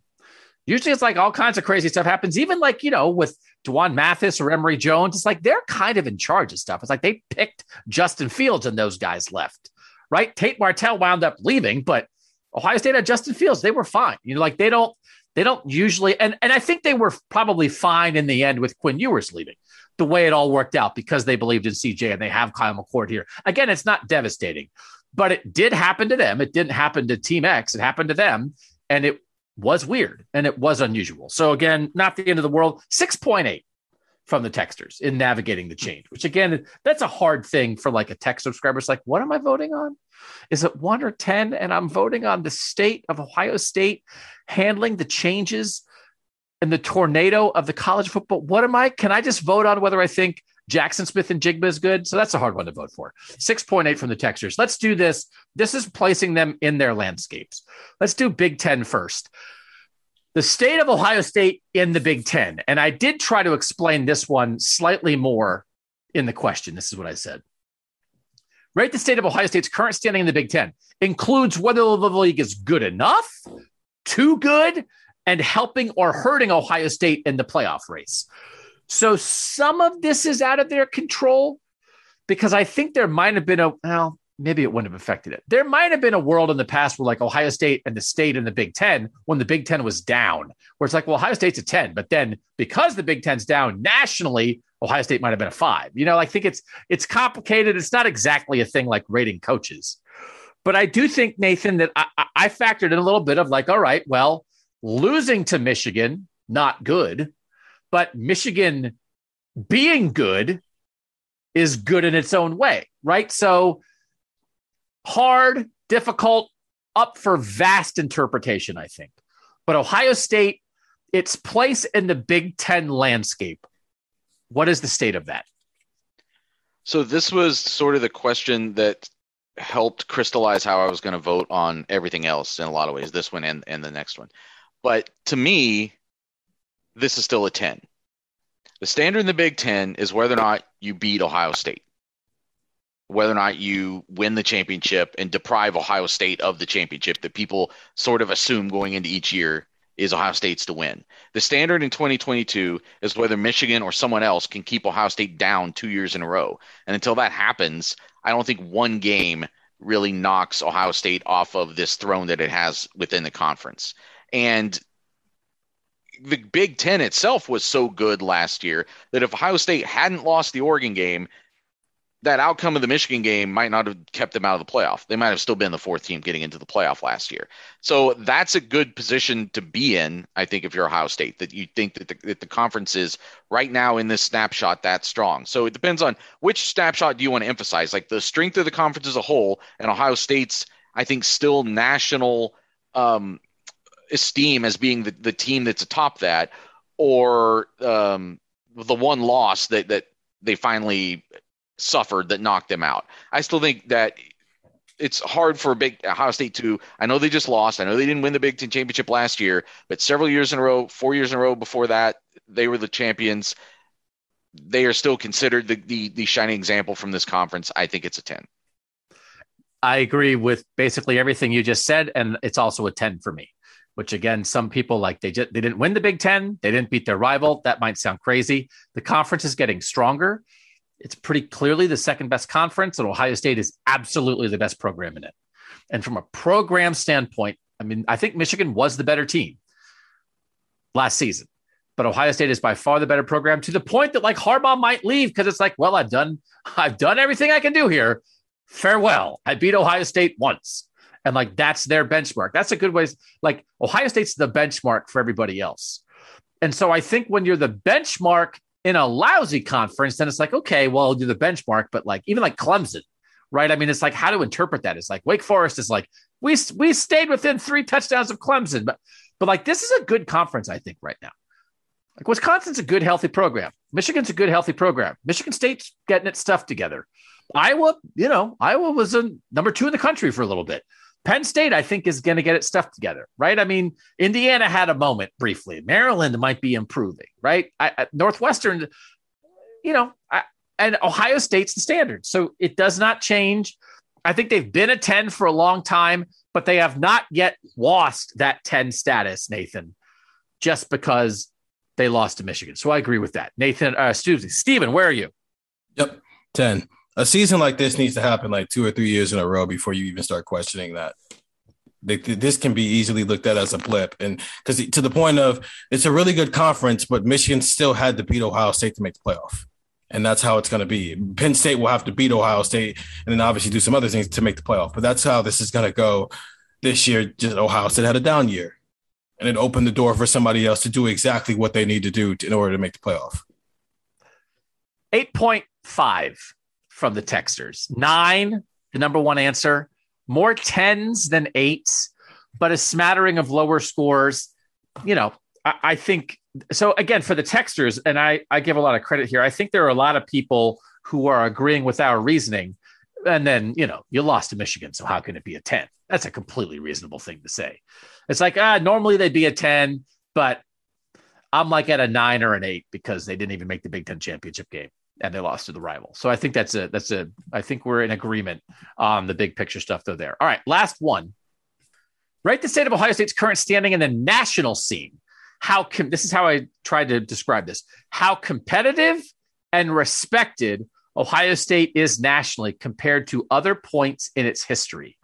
Usually, it's like all kinds of crazy stuff happens. Even like you know with Dwan Mathis or Emery Jones, it's like they're kind of in charge of stuff. It's like they picked Justin Fields, and those guys left. Right? Tate Martell wound up leaving, but Ohio State had Justin Fields. They were fine. You know, like they don't they don't usually and and I think they were probably fine in the end with Quinn Ewers leaving the way it all worked out because they believed in CJ and they have Kyle McCord here. Again, it's not devastating, but it did happen to them. It didn't happen to Team X. It happened to them, and it was weird and it was unusual. So again, not the end of the world. Six point eight from the texters in navigating the change, which again, that's a hard thing for like a text subscriber. It's like, what am I voting on? Is it one or 10? And I'm voting on the state of Ohio State handling the changes and the tornado of the college football. What am I? Can I just vote on whether I think Jackson Smith-Njigba is good? So that's a hard one to vote for. 6.8 from the texters. Let's do this. This is placing them in their landscapes. Let's do Big Ten first the state of Ohio State in the Big Ten. And I did try to explain this one slightly more in the question. This is what I said. Rate the state of Ohio State's current standing in the Big Ten includes whether the league is good enough, too good, and helping or hurting Ohio State in the playoff race. So some of this is out of their control because I think there might have been a, well, maybe it wouldn't have affected it. There might have been a world in the past where like Ohio State and the state and the Big Ten, when the Big Ten was down, where it's like, well, Ohio State's a 10, but then because the Big Ten's down nationally, Ohio State might have been a five. You know, I think it's it's complicated. It's not exactly a thing like rating coaches. But I do think, Nathan, that I, I factored in a little bit of like, all right, well, losing to Michigan, not good, but Michigan being good is good in its own way, right? So hard, difficult, up for vast interpretation, I think. But Ohio State, its place in the Big Ten landscape, what is the state of that? So, this was sort of the question that helped crystallize how I was going to vote on everything else in a lot of ways, this one and, and the next one. But to me, this is still a 10. The standard in the Big Ten is whether or not you beat Ohio State whether or not you win the championship and deprive Ohio State of the championship that people sort of assume going into each year is Ohio State's to win. The standard in 2022 is whether Michigan or someone else can keep Ohio State down two years in a row. And until that happens, I don't think one game really knocks Ohio State off of this throne that it has within the conference. And the Big Ten itself was so good last year that if Ohio State hadn't lost the Oregon game, that outcome of the Michigan game might not have kept them out of the playoff. They might have still been the fourth team getting into the playoff last year. So that's a good position to be in, I think, if you're Ohio State, that you think that the, that the conference is right now in this snapshot that strong. So it depends on which snapshot do you want to emphasize, like the strength of the conference as a whole, and Ohio State's, I think, still national um, esteem as being the, the team that's atop that, or um, the one loss that that they finally suffered that knocked them out. I still think that it's hard for a big Ohio State to. I know they just lost. I know they didn't win the Big Ten championship last year, but several years in a row, four years in a row before that, they were the champions. They are still considered the the, the shining example from this conference. I think it's a ten. I agree with basically everything you just said, and it's also a ten for me. Which again, some people like they just they didn't win the Big Ten, they didn't beat their rival. That might sound crazy. The conference is getting stronger it's pretty clearly the second best conference, and Ohio State is absolutely the best program in it. And from a program standpoint, I mean, I think Michigan was the better team last season, but Ohio State is by far the better program to the point that like Harbaugh might leave because it's like, well, I've done, I've done everything I can do here. Farewell. I beat Ohio State once. And like that's their benchmark. That's a good way. Like Ohio State's the benchmark for everybody else. And so I think when you're the benchmark in a lousy conference, then it's like, okay, well, I'll do the benchmark, but like even like Clemson, right? I mean, it's like how to interpret that. It's like Wake Forest is like we we stayed within three touchdowns of Clemson, but but like this is a good conference, I think, right now. Like Wisconsin's a good, healthy program. Michigan's a good, healthy program. Michigan State's getting its stuff together. Iowa, you know, Iowa was a number two in the country for a little bit. Penn State, I think, is going to get its stuff together, right? I mean, Indiana had a moment briefly. Maryland might be improving, right? I, Northwestern, you know, I, and Ohio State's the standard. So it does not change. I think they've been a 10 for a long time, but they have not yet lost that 10 status, Nathan, just because they lost to Michigan. So I agree with that. Nathan, uh, Stephen, where are you? Yep, 10 a season like this needs to happen like two or three years in a row before you even start questioning that. This can be easily looked at as a blip, and because to the point of it's a really good conference, but Michigan still had to beat Ohio State to make the playoff, and that's how it's going to be. Penn State will have to beat Ohio State, and then obviously do some other things to make the playoff. But that's how this is going to go this year. Just Ohio State had a down year, and it opened the door for somebody else to do exactly what they need to do to, in order to make the playoff. Eight point five from the texters. Nine, the number one answer more tens than eights, but a smattering of lower scores. You know, I, I think so. Again, for the texters, and I, I give a lot of credit here. I think there are a lot of people who are agreeing with our reasoning. And then, you know, you lost to Michigan. So how can it be a 10? That's a completely reasonable thing to say. It's like, ah, normally they'd be a 10, but I'm like at a nine or an eight because they didn't even make the Big Ten championship game and they lost to the rival. So I think that's a that's a I think we're in agreement on the big picture stuff though there. All right, last one. Write the state of Ohio State's current standing in the national scene. How com- this is how I tried to describe this. How competitive and respected Ohio State is nationally compared to other points in its history.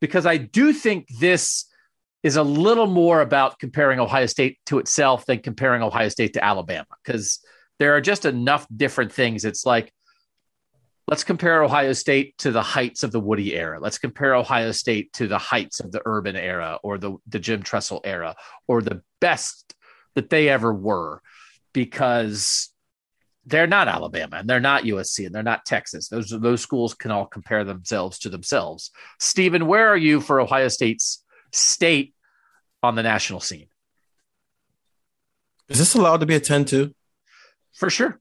Because I do think this is a little more about comparing Ohio State to itself than comparing Ohio State to Alabama. Because there are just enough different things. It's like, let's compare Ohio State to the heights of the Woody era. Let's compare Ohio State to the heights of the Urban era or the, the Jim Tressel era or the best that they ever were because they're not Alabama and they're not USC and they're not Texas. Those those schools can all compare themselves to themselves. Stephen, where are you for Ohio State's state on the national scene? Is this allowed to be a 10 2? For sure.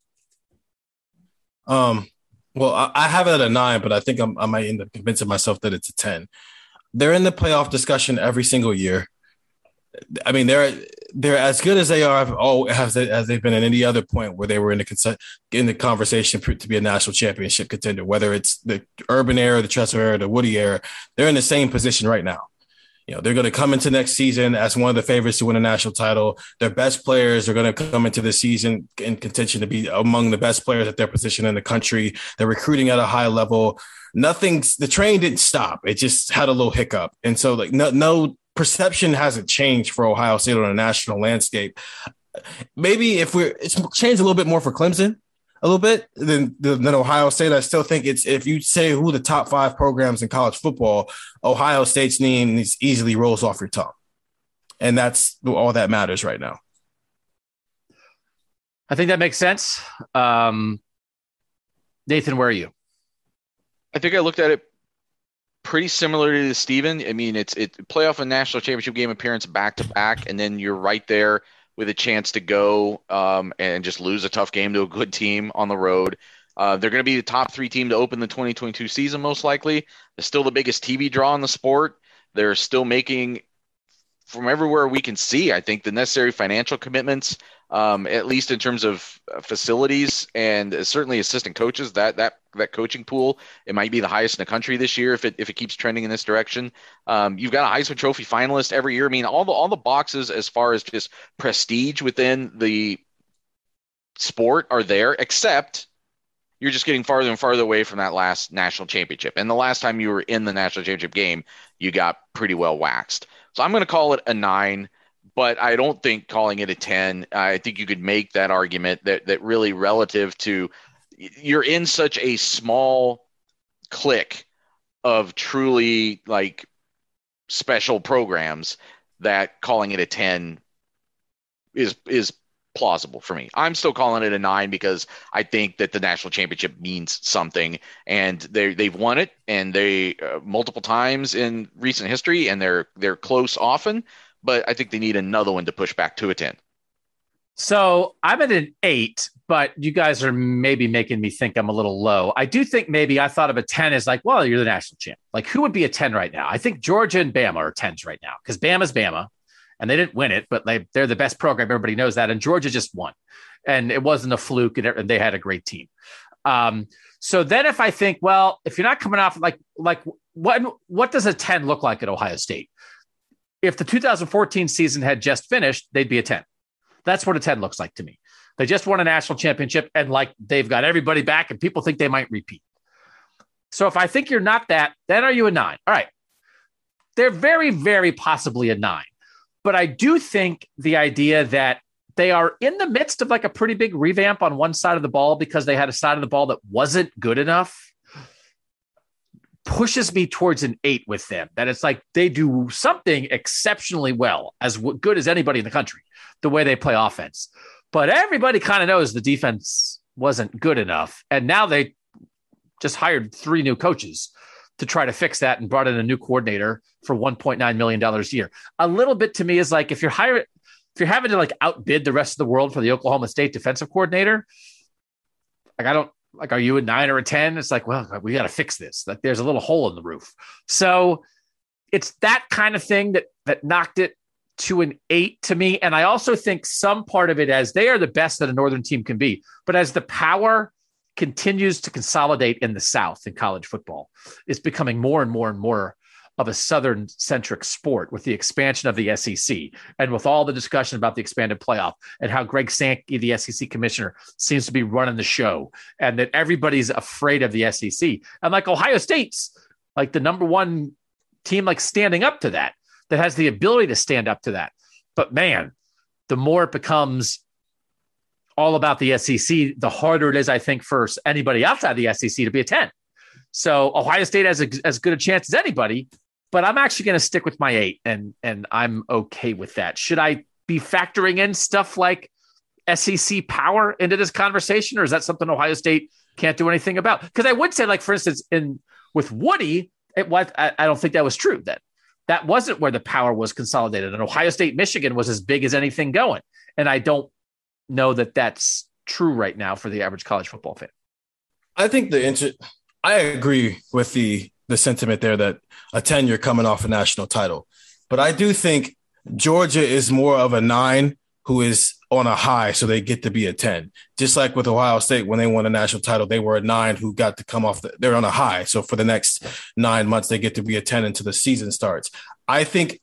Um, well, I, I have it at a nine, but I think I'm, i might end up convincing myself that it's a 10. They're in the playoff discussion every single year. I mean, they're they're as good as they are. As, they, as they've been at any other point where they were in the in the conversation to be a national championship contender. Whether it's the Urban era, the Tressel era, the Woody era, they're in the same position right now. You know, they're going to come into next season as one of the favorites to win a national title. Their best players are going to come into the season in contention to be among the best players at their position in the country. They're recruiting at a high level. Nothing's the train didn't stop. It just had a little hiccup. And so like no no perception hasn't changed for Ohio State on a national landscape. Maybe if we're it's changed a little bit more for Clemson, a little bit than, than Ohio State. I still think it's if you say who the top five programs in college football, Ohio State's name easily rolls off your tongue, and that's all that matters right now. I think that makes sense. Um, Nathan, where are you? I think I looked at it pretty similar to Stephen. I mean, it's it playoff and national championship game appearance back to back, and then you're right there with a chance to go um, and just lose a tough game to a good team on the road. Uh, they're going to be the top three team to open the 2022 season, most likely. They're still the biggest TV draw in the sport. They're still making, from everywhere we can see, I think the necessary financial commitments um, at least in terms of uh, facilities and certainly assistant coaches. That that that coaching pool it might be the highest in the country this year if it if it keeps trending in this direction. Um, you've got a Heisman Trophy finalist every year. I mean, all the all the boxes as far as just prestige within the sport are there, except you're just getting farther and farther away from that last national championship. And the last time you were in the national championship game, you got pretty well waxed. So I'm going to call it a nine but I don't think calling it a 10. I think you could make that argument that that really relative to you're in such a small clique of truly like special programs that calling it a 10 is is plausible for me. I'm still calling it a 9 because I think that the national championship means something and they they've won it and they uh, multiple times in recent history and they're they're close often but I think they need another one to push back to a 10. So I'm at an eight, but you guys are maybe making me think I'm a little low. I do think maybe I thought of a 10 as like, well, you're the national champ. Like, who would be a 10 right now? I think Georgia and Bama are 10s right now because Bama's Bama and they didn't win it, but they, they're the best program. Everybody knows that. And Georgia just won. And it wasn't a fluke and they had a great team. Um, so then if I think, well, if you're not coming off like, like what, what does a 10 look like at Ohio State? If the 2014 season had just finished, they'd be a 10. That's what a 10 looks like to me. They just won a national championship and like they've got everybody back and people think they might repeat. So if I think you're not that, then are you a nine? All right. they're very, very possibly a nine. But I do think the idea that they are in the midst of like a pretty big revamp on one side of the ball because they had a side of the ball that wasn't good enough pushes me towards an eight with them. That it's like they do something exceptionally well, as good as anybody in the country, the way they play offense. But everybody kind of knows the defense wasn't good enough. And now they just hired three new coaches to try to fix that and brought in a new coordinator for $1.9 million a year. A little bit to me is like if you're hiring, if you're having to like outbid the rest of the world for the Oklahoma State defensive coordinator, like I don't like, are you a nine or a 10? It's like, well, we got to fix this. Like there's a little hole in the roof. So it's that kind of thing that that knocked it to an eight to me. And I also think some part of it as they are the best that a northern team can be, but as the power continues to consolidate in the South in college football, it's becoming more and more and more of a Southern centric sport with the expansion of the SEC and with all the discussion about the expanded playoff and how Greg Sankey, the SEC commissioner, seems to be running the show and that everybody's afraid of the SEC. And like Ohio State's like the number one team, like standing up to that, that has the ability to stand up to that. But man, the more it becomes all about the SEC, the harder it is, I think, for anybody outside the SEC to be a 10. So Ohio State has a, as good a chance as anybody, but I'm actually going to stick with my eight, and and I'm okay with that. Should I be factoring in stuff like SEC power into this conversation, or is that something Ohio State can't do anything about? Because I would say, like for instance, in with Woody, it was I, I don't think that was true. That that wasn't where the power was consolidated, and Ohio State, Michigan was as big as anything going, and I don't know that that's true right now for the average college football fan. I think the inter- I agree with the the sentiment there that a 10 you're coming off a national title. But I do think Georgia is more of a nine who is on a high, so they get to be a 10. Just like with Ohio State, when they won a national title, they were a nine who got to come off, the, they're on a high. So for the next nine months, they get to be a 10 until the season starts. I think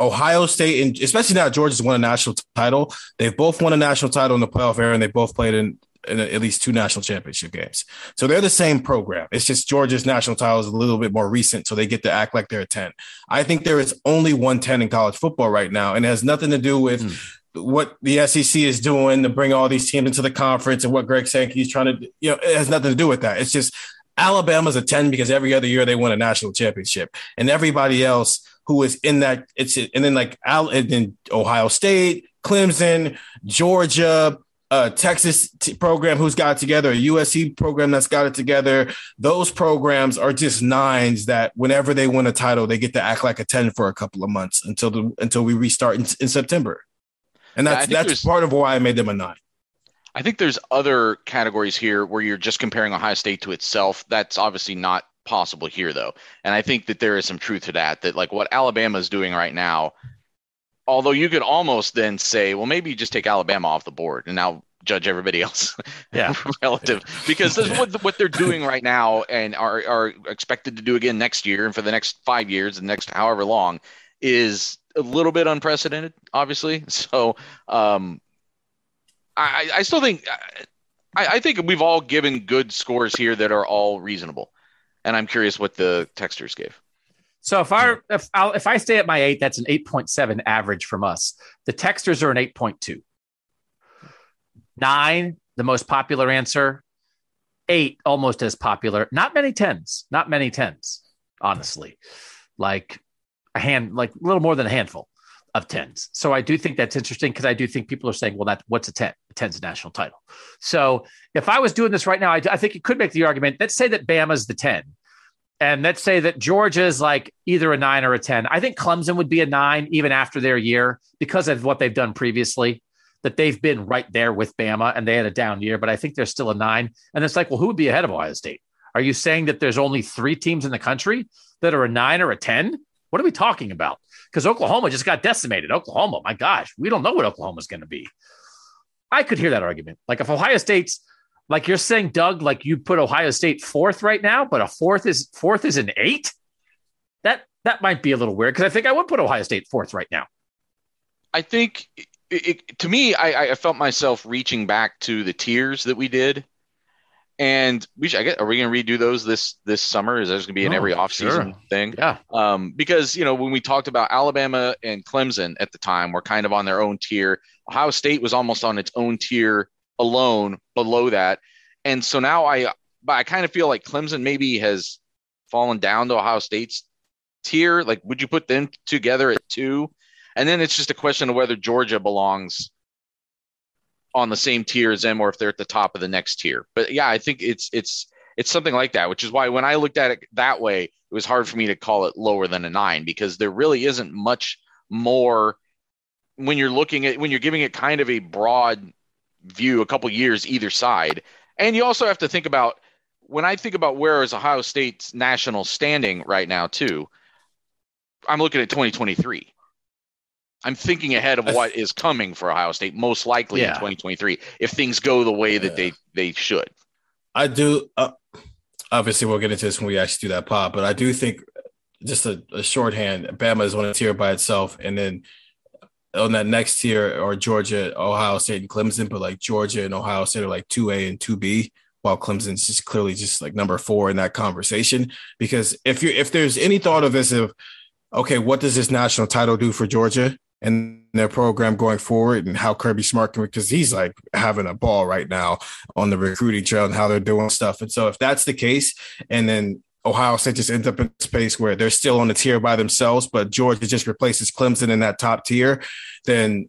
Ohio State, and especially now Georgia's won a national title. They've both won a national title in the playoff era, and they both played in in at least two national championship games. So they're the same program. It's just Georgia's national title is a little bit more recent, so they get to act like they're a 10. I think there is only one 10 in college football right now, and it has nothing to do with mm. what the SEC is doing to bring all these teams into the conference and what Greg Sankey is trying to, you know, it has nothing to do with that. It's just Alabama's a 10 because every other year they win a national championship, and everybody else who is in that, it's and then like Al and then Ohio State, Clemson, Georgia, a Texas t- program who's got it together, a USC program that's got it together. Those programs are just nines that whenever they win a title, they get to act like a 10 for a couple of months until the until we restart in, in September. And that's yeah, that's part of why I made them a nine. I think there's other categories here where you're just comparing Ohio State to itself. That's obviously not possible here though. And I think that there is some truth to that, that like what Alabama is doing right now although you could almost then say, well, maybe you just take Alabama off the board and now judge everybody else. Yeah, relative because this is what what they're doing right now and are are expected to do again next year and for the next five years and next however long is a little bit unprecedented, obviously. So, um, I I still think. I, I think we've all given good scores here that are all reasonable, and I'm curious what the texters gave. So if I if I if I stay at my eight, that's an eight point seven average from us. The texters are an eight point two. Nine, the most popular answer. Eight, almost as popular. Not many tens. Not many tens. Honestly, like a hand, like a little more than a handful of tens. So I do think that's interesting because I do think people are saying, well, that what's a 10? A 10's a national title. So if I was doing this right now, I, I think you could make the argument. Let's say that Bama's the 10 and let's say that Georgia is like either a nine or a 10. I think Clemson would be a nine even after their year because of what they've done previously, that they've been right there with Bama and they had a down year, but I think they're still a nine. And it's like, well, who would be ahead of Ohio State? Are you saying that there's only three teams in the country that are a nine or a 10? What are we talking about? Because Oklahoma just got decimated. Oklahoma, my gosh, we don't know what Oklahoma's going to be. I could hear that argument. Like if Ohio State's like you're saying, Doug, like you put Ohio State fourth right now, but a fourth is fourth is an eight. That that might be a little weird because I think I would put Ohio State fourth right now. I think it, it, to me, I, I felt myself reaching back to the tiers that we did, And we should, I guess, are we going to redo those this this summer? Is there going to be an Oh, every offseason sure. thing? Yeah. Um, because you know when we talked about Alabama and Clemson at the time, were kind of on their own tier. Ohio State was almost on its own tier alone below that, and so now I, but I kind of feel like Clemson maybe has fallen down to Ohio State's tier. Like, would you put them together at two? And then it's just a question of whether Georgia belongs on the same tier as them or if they're at the top of the next tier. But yeah, I think it's it's it's something like that, which is why when I looked at it that way, it was hard for me to call it lower than a nine because there really isn't much more when you're looking at when you're giving it kind of a broad view, a couple years either side. And you also have to think about when I think about where is Ohio State's national standing right now, too, I'm looking at 2023. I'm thinking ahead of what is coming for Ohio State, most likely in 2023, if things go the way that they they should. I do. Uh, obviously, we'll get into this when we actually do that pod, but I do think just a, a shorthand, Bama is on a tier by itself, and then on that next tier or Georgia, Ohio State, and Clemson, but like Georgia and Ohio State are like two A and two B, while Clemson's just clearly just like number four in that conversation. Because if you if there's any thought of this of okay, what does this national title do for Georgia? and their program going forward and how Kirby Smart can because he's like having a ball right now on the recruiting trail and how they're doing stuff. And so if that's the case, and then Ohio State just ends up in a space where they're still on the tier by themselves, but Georgia just replaces Clemson in that top tier, then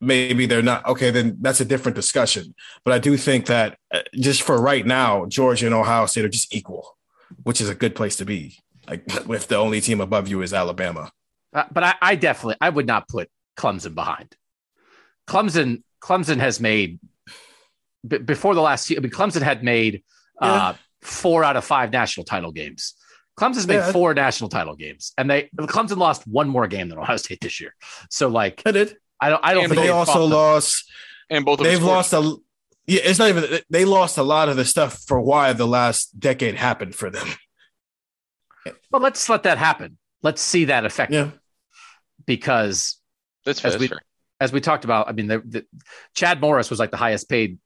maybe they're not okay. Then that's a different discussion. But I do think that uh, just for right now, Georgia and Ohio State are just equal, which is a good place to be. Like if the only team above you is Alabama. Uh, but I, I definitely I would not put Clemson behind. Clemson Clemson has made b- before the last year. I mean, Clemson had made uh, four out of five national title games. Clemson's made Yeah. four national title games, and they Clemson lost one more game than Ohio State this year. So, like, I did. I don't I don't And think they they've also fought them. lost. And both of them. They've lost a. Yeah, it's not even. They lost a lot of the stuff for why the last decade happened for them. But let's let that happen. Let's see that effect Yeah. because That's fair. as That's we- fair. as we talked about, I mean, the, the, Chad Morris was like the highest paid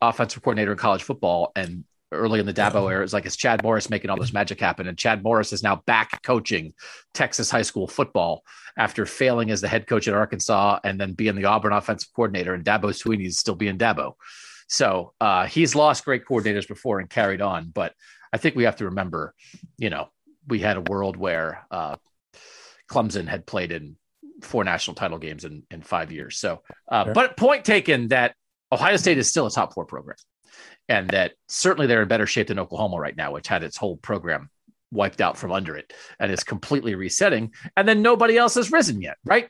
offensive coordinator in college football, and early in the Dabo era, it's like it's Chad Morris making all this magic happen, and Chad Morris is now back coaching Texas high school football after failing as the head coach at Arkansas and then being the Auburn offensive coordinator, and Dabo Swinney is still being Dabo. So uh, he's lost great coordinators before and carried on, but I think we have to remember, you know, we had a world where uh, Clemson had played in four national title games in, in five years. So, uh, Sure. but point taken that Ohio State is still a top four program and that certainly they're in better shape than Oklahoma right now, which had its whole program wiped out from under it and is completely resetting. And then nobody else has risen yet, right?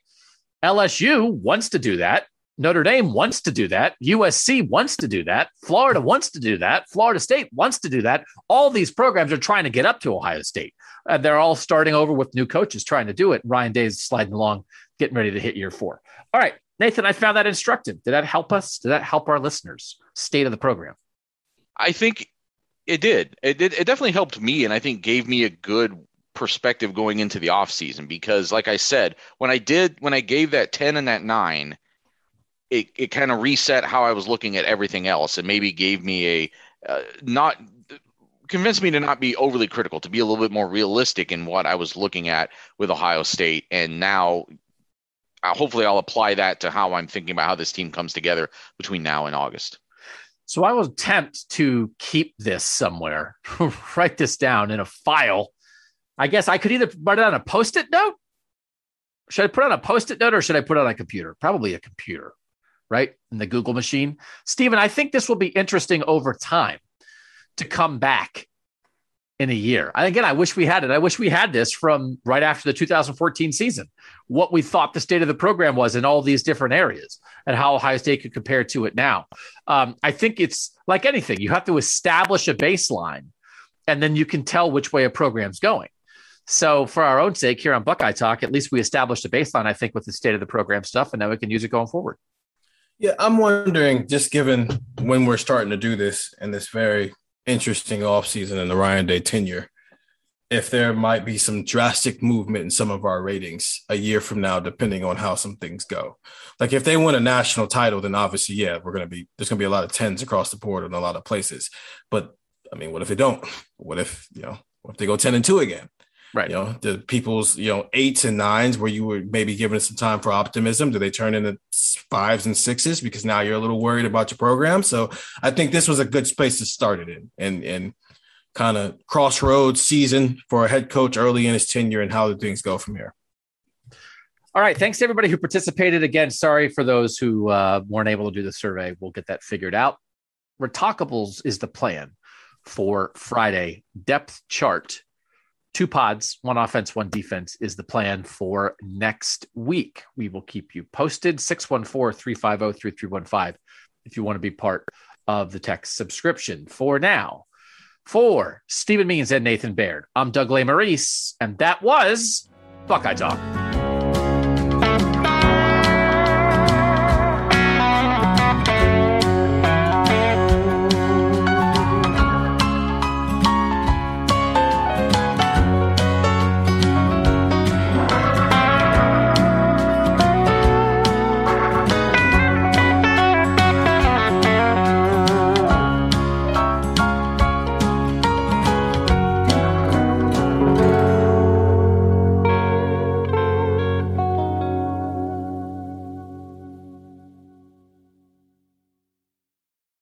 LSU wants to do that. Notre Dame wants to do that. USC wants to do that. Florida wants to do that. Florida State wants to do that. All these programs are trying to get up to Ohio State. And they're all starting over with new coaches trying to do it. Ryan Day is sliding along, getting ready to hit year four. All right, Nathan, I found that instructive. Did that help us? Did that help our listeners? State of the program. I think it did. It did. It definitely helped me, and I think gave me a good perspective going into the off season because, like I said, when I did, when I gave that ten and that nine, it it kind of reset how I was looking at everything else, and maybe gave me a uh, not convinced me to not be overly critical, to be a little bit more realistic in what I was looking at with Ohio State, and now. Uh, hopefully, I'll apply that to how I'm thinking about how this team comes together between now and August. So I will attempt to keep this somewhere, write this down in a file. I guess I could either write it on a post it note. Should I put on a post it note or should I put it on a computer? Probably a computer, right? In the Google machine. Stephen, I think this will be interesting over time to come back in a year. And again, I wish we had it. I wish we had this from right after the 2014 season, what we thought the state of the program was in all these different areas and how Ohio State could compare to it now. Um, I think it's like anything, you have to establish a baseline and then you can tell which way a program's going. So, for our own sake here on Buckeye Talk, at least we established a baseline, I think, with the state of the program stuff, and now we can use it going forward. Yeah, I'm wondering, just given when we're starting to do this and this very interesting offseason in the Ryan Day tenure, if there might be some drastic movement in some of our ratings a year from now, depending on how some things go. Like if they win a national title, then obviously, yeah, we're gonna be there's gonna be a lot of tens across the board in a lot of places. But I mean, what if they don't? What if you know? What if they go ten and two again? Right. You know, the people's you know eights and nines where you were maybe given some time for optimism. Do they turn into fives and sixes because now you're a little worried about your program? So I think this was a good space to start it in, and and kind of crossroads season for a head coach early in his tenure and how the things go from here. All right. Thanks to everybody who participated. Again, sorry for those who uh, weren't able to do the survey. We'll get that figured out. Retalkables is the plan for Friday. Depth chart, two pods, one offense, one defense is the plan for next week. We will keep you posted. 614 350 3315 if you want to be part of the text subscription. For now, for Stephen Means and Nathan Baird, I'm Doug Lesmerises, and that was Buckeye Talk.